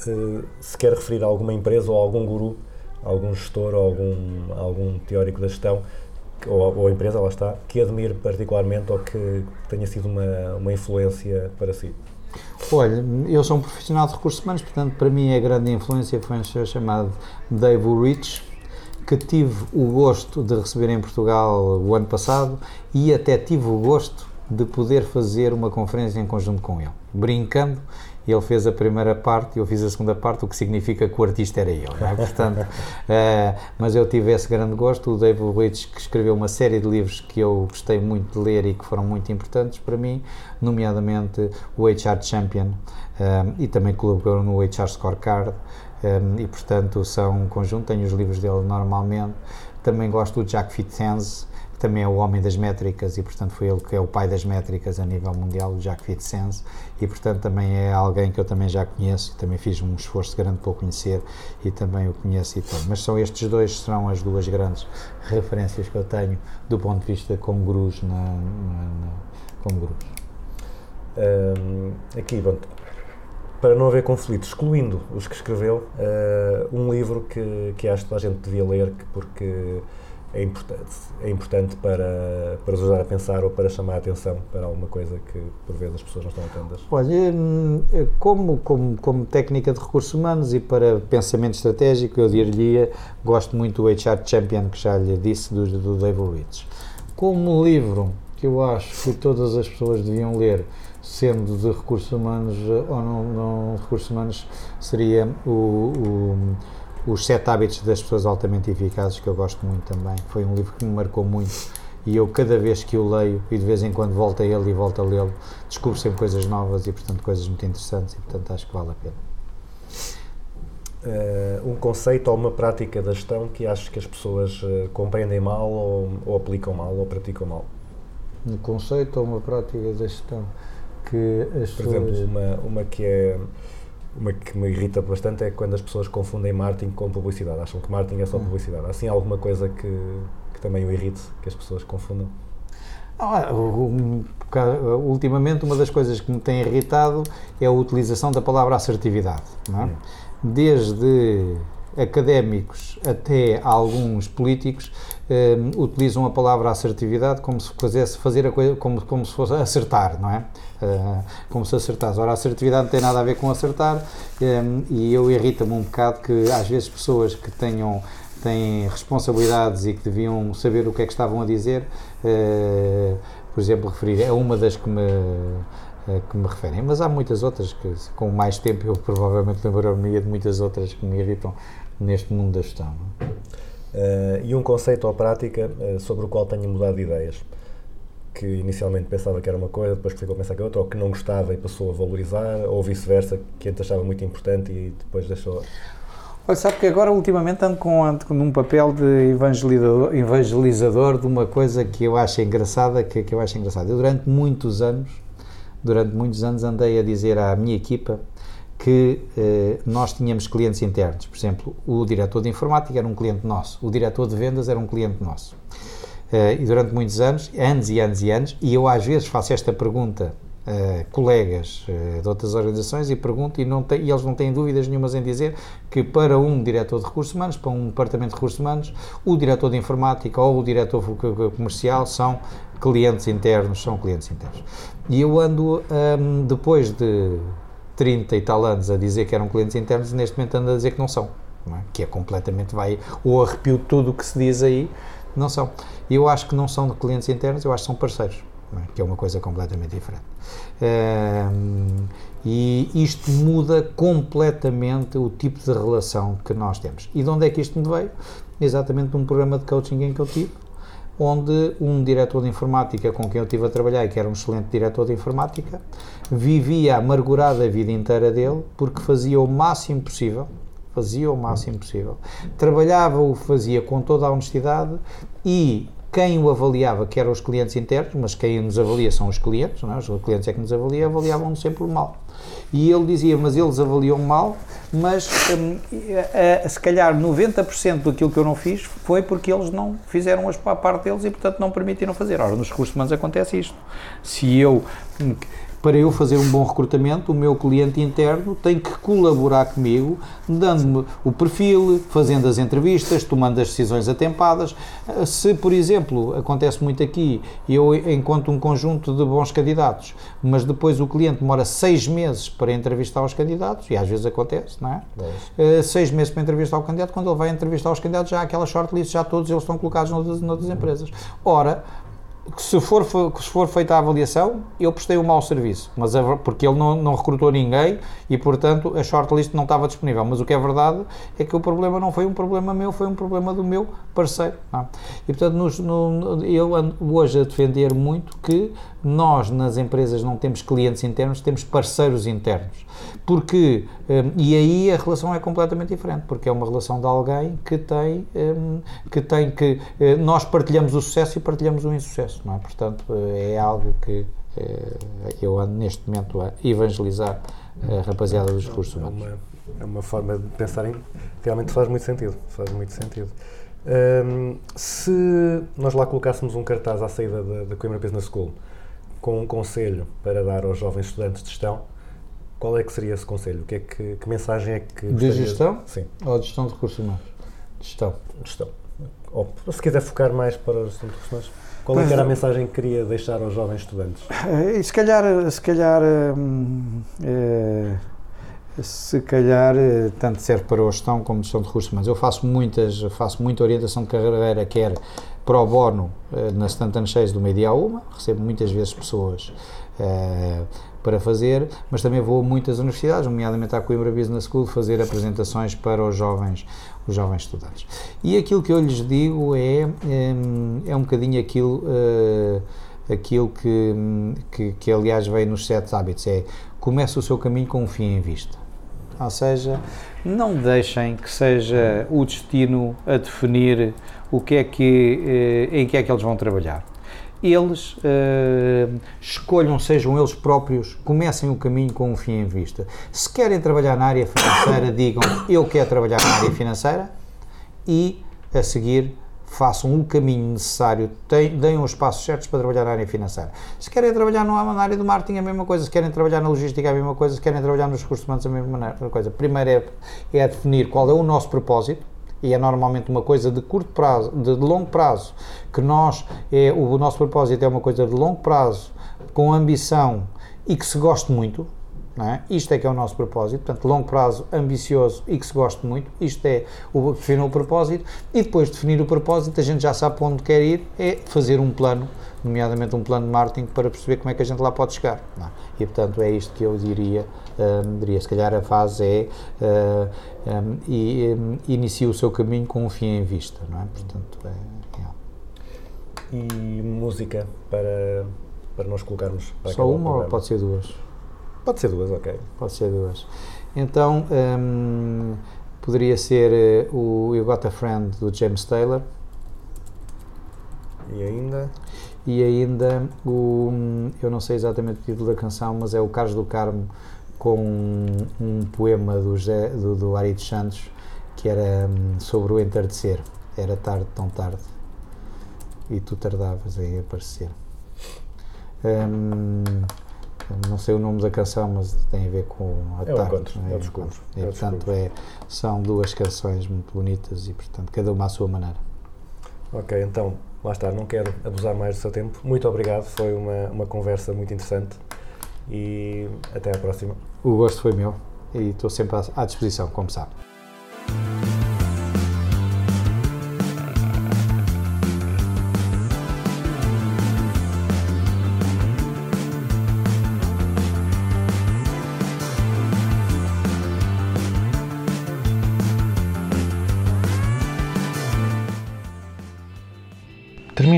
eh, se quer referir a alguma empresa ou a algum guru, algum gestor ou algum, algum teórico da gestão, ou, ou empresa, lá está, que admire particularmente ou que tenha sido uma, uma influência para si. Olha, eu sou um profissional de recursos humanos, portanto, para mim a grande influência foi um senhor chamado Dave Rich, que tive o gosto de receber em Portugal o ano passado e até tive o gosto de poder fazer uma conferência em conjunto com ele. Brincando, ele fez a primeira parte e eu fiz a segunda parte, o que significa que o artista era ele. não é? Portanto, [LAUGHS] eh, mas eu tive esse grande gosto. O David Rich, que escreveu uma série de livros que eu gostei muito de ler e que foram muito importantes para mim, nomeadamente o HR Champion eh, e também colaborou no HR Scorecard. eh, e portanto são um conjunto, tenho os livros dele normalmente. Também gosto do Jack Fitzsimmons, que também é o homem das métricas e portanto foi ele que é o pai das métricas a nível mundial, o Jack Fitzsimmons, e portanto também é alguém que eu também já conheço e também fiz um esforço grande para o conhecer e também o conheço e tudo. Mas são estes dois serão as duas grandes referências que eu tenho do ponto de vista como gurus na, na- na- como gurus. Hum, aqui, pronto, para não haver conflitos, excluindo os que escreveu, eh, um livro que, que acho que a gente devia ler, que- porque é importante, é importante para, para os ajudar a pensar ou para chamar a atenção para alguma coisa que por vezes as pessoas não estão atentas. Olha, como, como, como técnica de recursos humanos e para pensamento estratégico, eu diria, gosto muito do HR Champion, que já lhe disse, do, do David Rich. Como livro que eu acho que todas as pessoas deviam ler, sendo de recursos humanos eh, ou não, não recursos humanos, seria o, o- Os Sete Hábitos das Pessoas Altamente Eficazes, que eu gosto muito também. Foi um livro que me marcou muito e eu cada vez que o leio e de vez em quando volto a ele e volto a lê-lo, descubro sempre coisas novas e portanto coisas muito interessantes e portanto acho que vale a pena. eh, um conceito ou uma prática da gestão que achas que as pessoas eh, compreendem mal ou, ou aplicam mal ou praticam mal? Um conceito ou uma prática da gestão que as Por pessoas... exemplo, uma, uma que é uma que me irrita bastante é quando as pessoas confundem marketing com publicidade. Acham que marketing é só publicidade. Há assim alguma coisa que, que também o irrite, que as pessoas confundam? Ah, um ultimamente, uma das coisas que me tem irritado é a utilização da palavra assertividade. é? Desde académicos até alguns políticos eh, utilizam a palavra assertividade como se fizesse fazer a coisa como, como se fosse acertar, não é? Eh, como se acertasse. Ora, assertividade não tem nada a ver com acertar eh, e eu irrita-me um bocado que às vezes pessoas que tenham têm responsabilidades e que deviam saber o que é que estavam a dizer, eh, por exemplo, referir é uma das que me, eh, que me referem, mas há muitas outras que, com mais tempo, eu provavelmente lembrar-me de muitas outras que me irritam neste mundo da gestão. Eh, e um conceito ou prática eh, sobre o qual tenho mudado de ideias. Que inicialmente pensava que era uma coisa, depois ficou a pensar que é outra, ou que não gostava e passou a valorizar, ou vice-versa, que antes achava muito importante e depois deixou. Olha, sabe que agora ultimamente ando, com, ando com num papel de evangelizador, evangelizador de uma coisa que eu acho engraçada, que, que eu acho engraçada. Eu durante muitos anos, durante muitos anos andei a dizer à minha equipa que eh, nós tínhamos clientes internos. Por exemplo, o diretor de informática era um cliente nosso, o diretor de vendas era um cliente nosso. Eh, e durante muitos anos, anos e anos e anos, e eu às vezes faço esta pergunta a colegas eh, de outras organizações e pergunto, e, não tem, e eles não têm dúvidas nenhumas em dizer que para um diretor de recursos humanos, para um departamento de recursos humanos, o diretor de informática ou o diretor co- co- comercial são clientes internos, são clientes internos. E eu ando, hum, depois de 30 e tal anos a dizer que eram clientes internos, neste momento ando a dizer que não são. não é? Que é completamente, vai, ou arrepio tudo o que se diz aí, não são. E eu acho que não são de clientes internos, eu acho que são parceiros, é? que é uma coisa completamente diferente. Hum, e isto muda completamente o tipo de relação que nós temos. E de onde é que isto me veio? Exatamente de um programa de coaching em que eu tive, onde um diretor de informática com quem eu estive a trabalhar, e que era um excelente diretor de informática, vivia amargurado a vida inteira dele, porque fazia o máximo possível, fazia o máximo possível, trabalhava o fazia com toda a honestidade e quem o avaliava, que eram os clientes internos, mas quem nos avalia são os clientes, não é? os clientes é que nos avaliam, avaliavam sempre mal. E ele dizia, mas eles avaliam mal, mas hum, eh, eh, se calhar 90% daquilo que eu não fiz foi porque eles não fizeram as- a parte deles e, portanto, não permitiram fazer. Ora, nos recursos humanos acontece isto. Se eu, hum, para eu fazer um bom recrutamento, o meu cliente interno tem que colaborar comigo, dando-me o perfil, fazendo as entrevistas, tomando as decisões atempadas. Eh, Se, por exemplo, acontece muito aqui, eu encontro um conjunto de bons candidatos, mas depois o cliente demora seis meses para entrevistar os candidatos, e às vezes acontece, não é? Eh, seis meses para entrevistar o candidato, quando ele vai entrevistar os candidatos, já há aquela shortlist, já todos eles estão colocados noutras, noutras empresas. Ora, se for, se for feita a avaliação, eu prestei um mau serviço, mas a porque ele não, não recrutou ninguém e, portanto, a shortlist não estava disponível. Mas o que é verdade é que o problema não foi um problema meu, foi um problema do meu parceiro. não é? E, portanto, nos- no- no- eu ando hoje a defender muito que nós, nas empresas, não temos clientes internos, temos parceiros internos. Porque, hum, e aí a relação é completamente diferente, porque é uma relação de alguém que tem, hum, que tem que, eh, nós partilhamos o sucesso e partilhamos o insucesso, não é? Portanto, eh, é algo que eh, eu ando neste momento a evangelizar a rapaziada dos recursos É humanos. uma, é uma forma de pensar em. Realmente faz muito sentido. Faz muito sentido. Hum, se nós lá colocássemos um cartaz à saída da, da Coimbra Business School com um conselho para dar aos jovens estudantes de gestão, qual é que seria esse conselho? Que é que, que mensagem é que. De gestão? Sim, Ou de gestão de recursos humanos? Gestão. gestão. Ou se quiser focar mais para a gestão de recursos humanos, qual é que era a é. mensagem que queria deixar aos jovens estudantes? Eh, E se calhar, se calhar, hum, eh, se calhar, eh, tanto serve para a gestão como gestão de recursos humanos. Eu faço muitas, faço muita orientação de carreira, quer pro bono eh, nas tantas cheias do meio dia a uma, recebo muitas vezes pessoas eh, para fazer, mas também vou a muitas universidades, nomeadamente à Coimbra Business School, fazer apresentações para os jovens, os jovens estudantes. E aquilo que eu lhes digo é, hum, é um bocadinho aquilo eh, aquilo que, que, que aliás veio nos sete hábitos, é comece o seu caminho com um fim em vista. Ou seja, não deixem que seja o destino a definir o que é que, eh, em que é que eles vão trabalhar. Eles eh, escolham, sejam eles próprios, comecem o caminho com um fim em vista. Se querem trabalhar na área financeira, [COUGHS] digam eu quero trabalhar na área financeira e a seguir façam o caminho necessário, deem os passos certos para trabalhar na área financeira. Se querem trabalhar na área do marketing, a mesma coisa. Se querem trabalhar na logística, a mesma coisa. Se querem trabalhar nos recursos humanos, a mesma coisa. Primeiro é, é definir qual é o nosso propósito, e é normalmente uma coisa de curto prazo, de, longo prazo, que nós, é, o nosso propósito é uma coisa de longo prazo, com ambição e que se goste muito, é? Isto é que é o nosso propósito, portanto, longo prazo, ambicioso e que se goste muito, isto é o definir o propósito, e depois de definir o propósito, a gente já sabe para onde quer ir, é fazer um plano, nomeadamente um plano de marketing, para perceber como é que a gente lá pode chegar. é? E, portanto, é isto que eu diria, hum, diria, se calhar a fase é, hum, hum, e, hum, inicie o seu caminho com um fim em vista, não é? Portanto, é, é. E música para, para nós colocarmos para Só uma ou pode ser duas? Pode ser duas, ok. Pode ser duas. Então, hum, poderia ser eh, o You Got a Friend do James Taylor E ainda. e ainda o. hum, Eu não sei exatamente o título da canção, mas é o Carlos do Carmo com um, um poema do, José, do, do Ari dos Santos que era hum, sobre o entardecer. Era tarde, tão tarde. E tu tardavas em aparecer. Hum, não sei o nome da canção, mas tem a ver com a É o tarde. encontro, não é o descubro, E, é portanto, é, são duas canções muito bonitas e, portanto, cada uma à sua maneira. Ok, então, lá está, não quero abusar mais do seu tempo. Muito obrigado, foi uma, uma conversa muito interessante e até à próxima. O gosto foi meu e estou sempre à, à disposição, como sabe.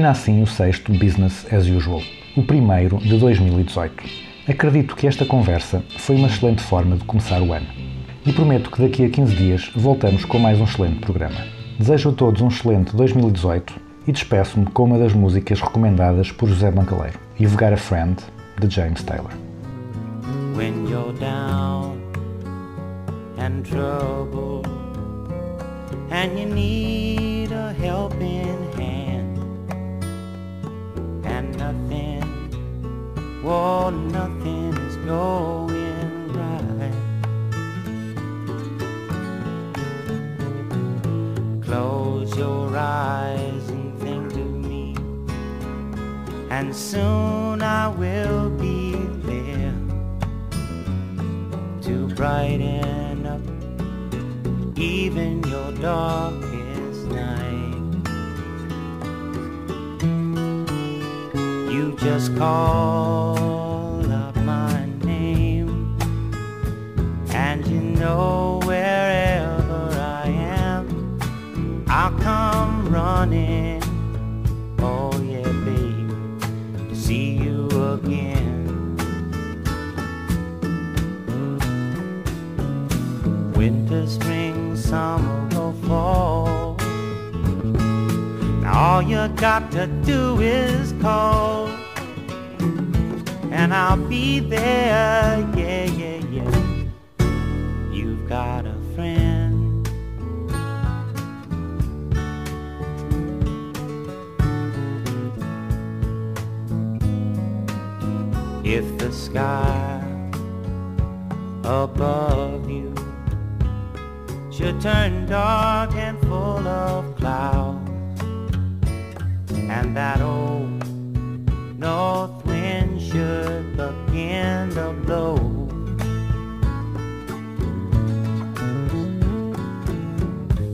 Termina assim o sexto Business as Usual, o primeiro de 2018. Acredito que esta conversa foi uma excelente forma de começar o ano. E prometo que daqui a 15 dias voltamos com mais um excelente programa. Desejo a todos um excelente 2018 e despeço-me com uma das músicas recomendadas por José Bancaleiro, You've Got a Friend, de James Taylor. when you're down and troubled and you need a helping hand well, nothing is going right. Close your eyes and think of me, and soon I will be there to brighten up even your darkest just call up my name, and you know wherever I am, I'll come running. Oh, yeah, babe, to see you again. winter, spring, summer, or fall. All you got to do is call, and I'll be there. Yeah, yeah, yeah. You've got a friend. If the sky above you should turn dark and full of clouds, and that old north should begin to blow.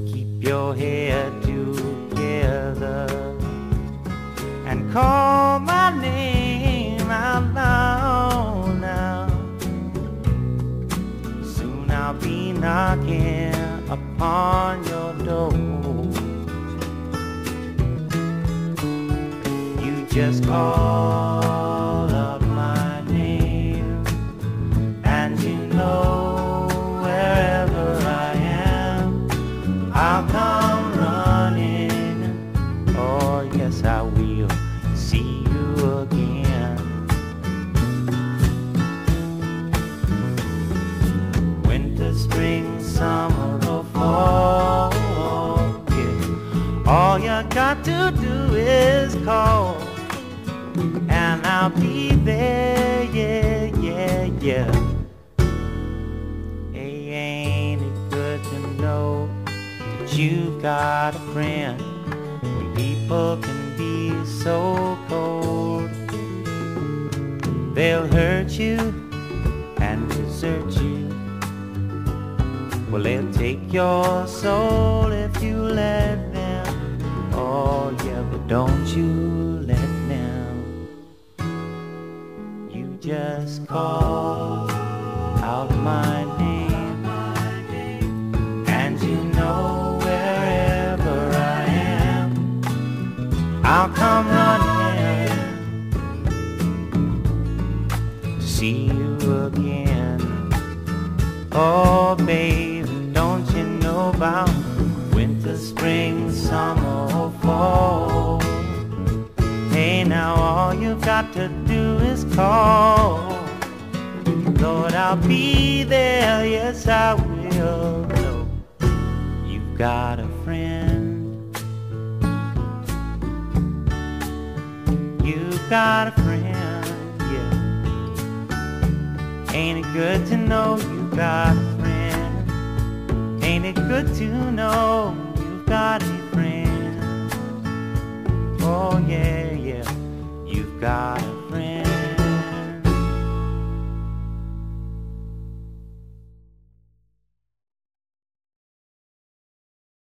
Keep your head together and call my name out loud now. Soon I'll be knocking upon your door. You just call so cold? They'll hurt you and desert you. Well, they'll take your soul if you let them. Oh, yeah, but don't you let them. You just call got to do is call. Lord, I'll be there, yes, I will. Know you've got a friend. You've got a friend, yeah. Ain't it good to know you've got a friend? Ain't it good to know you've got a friend? Oh, yeah, got a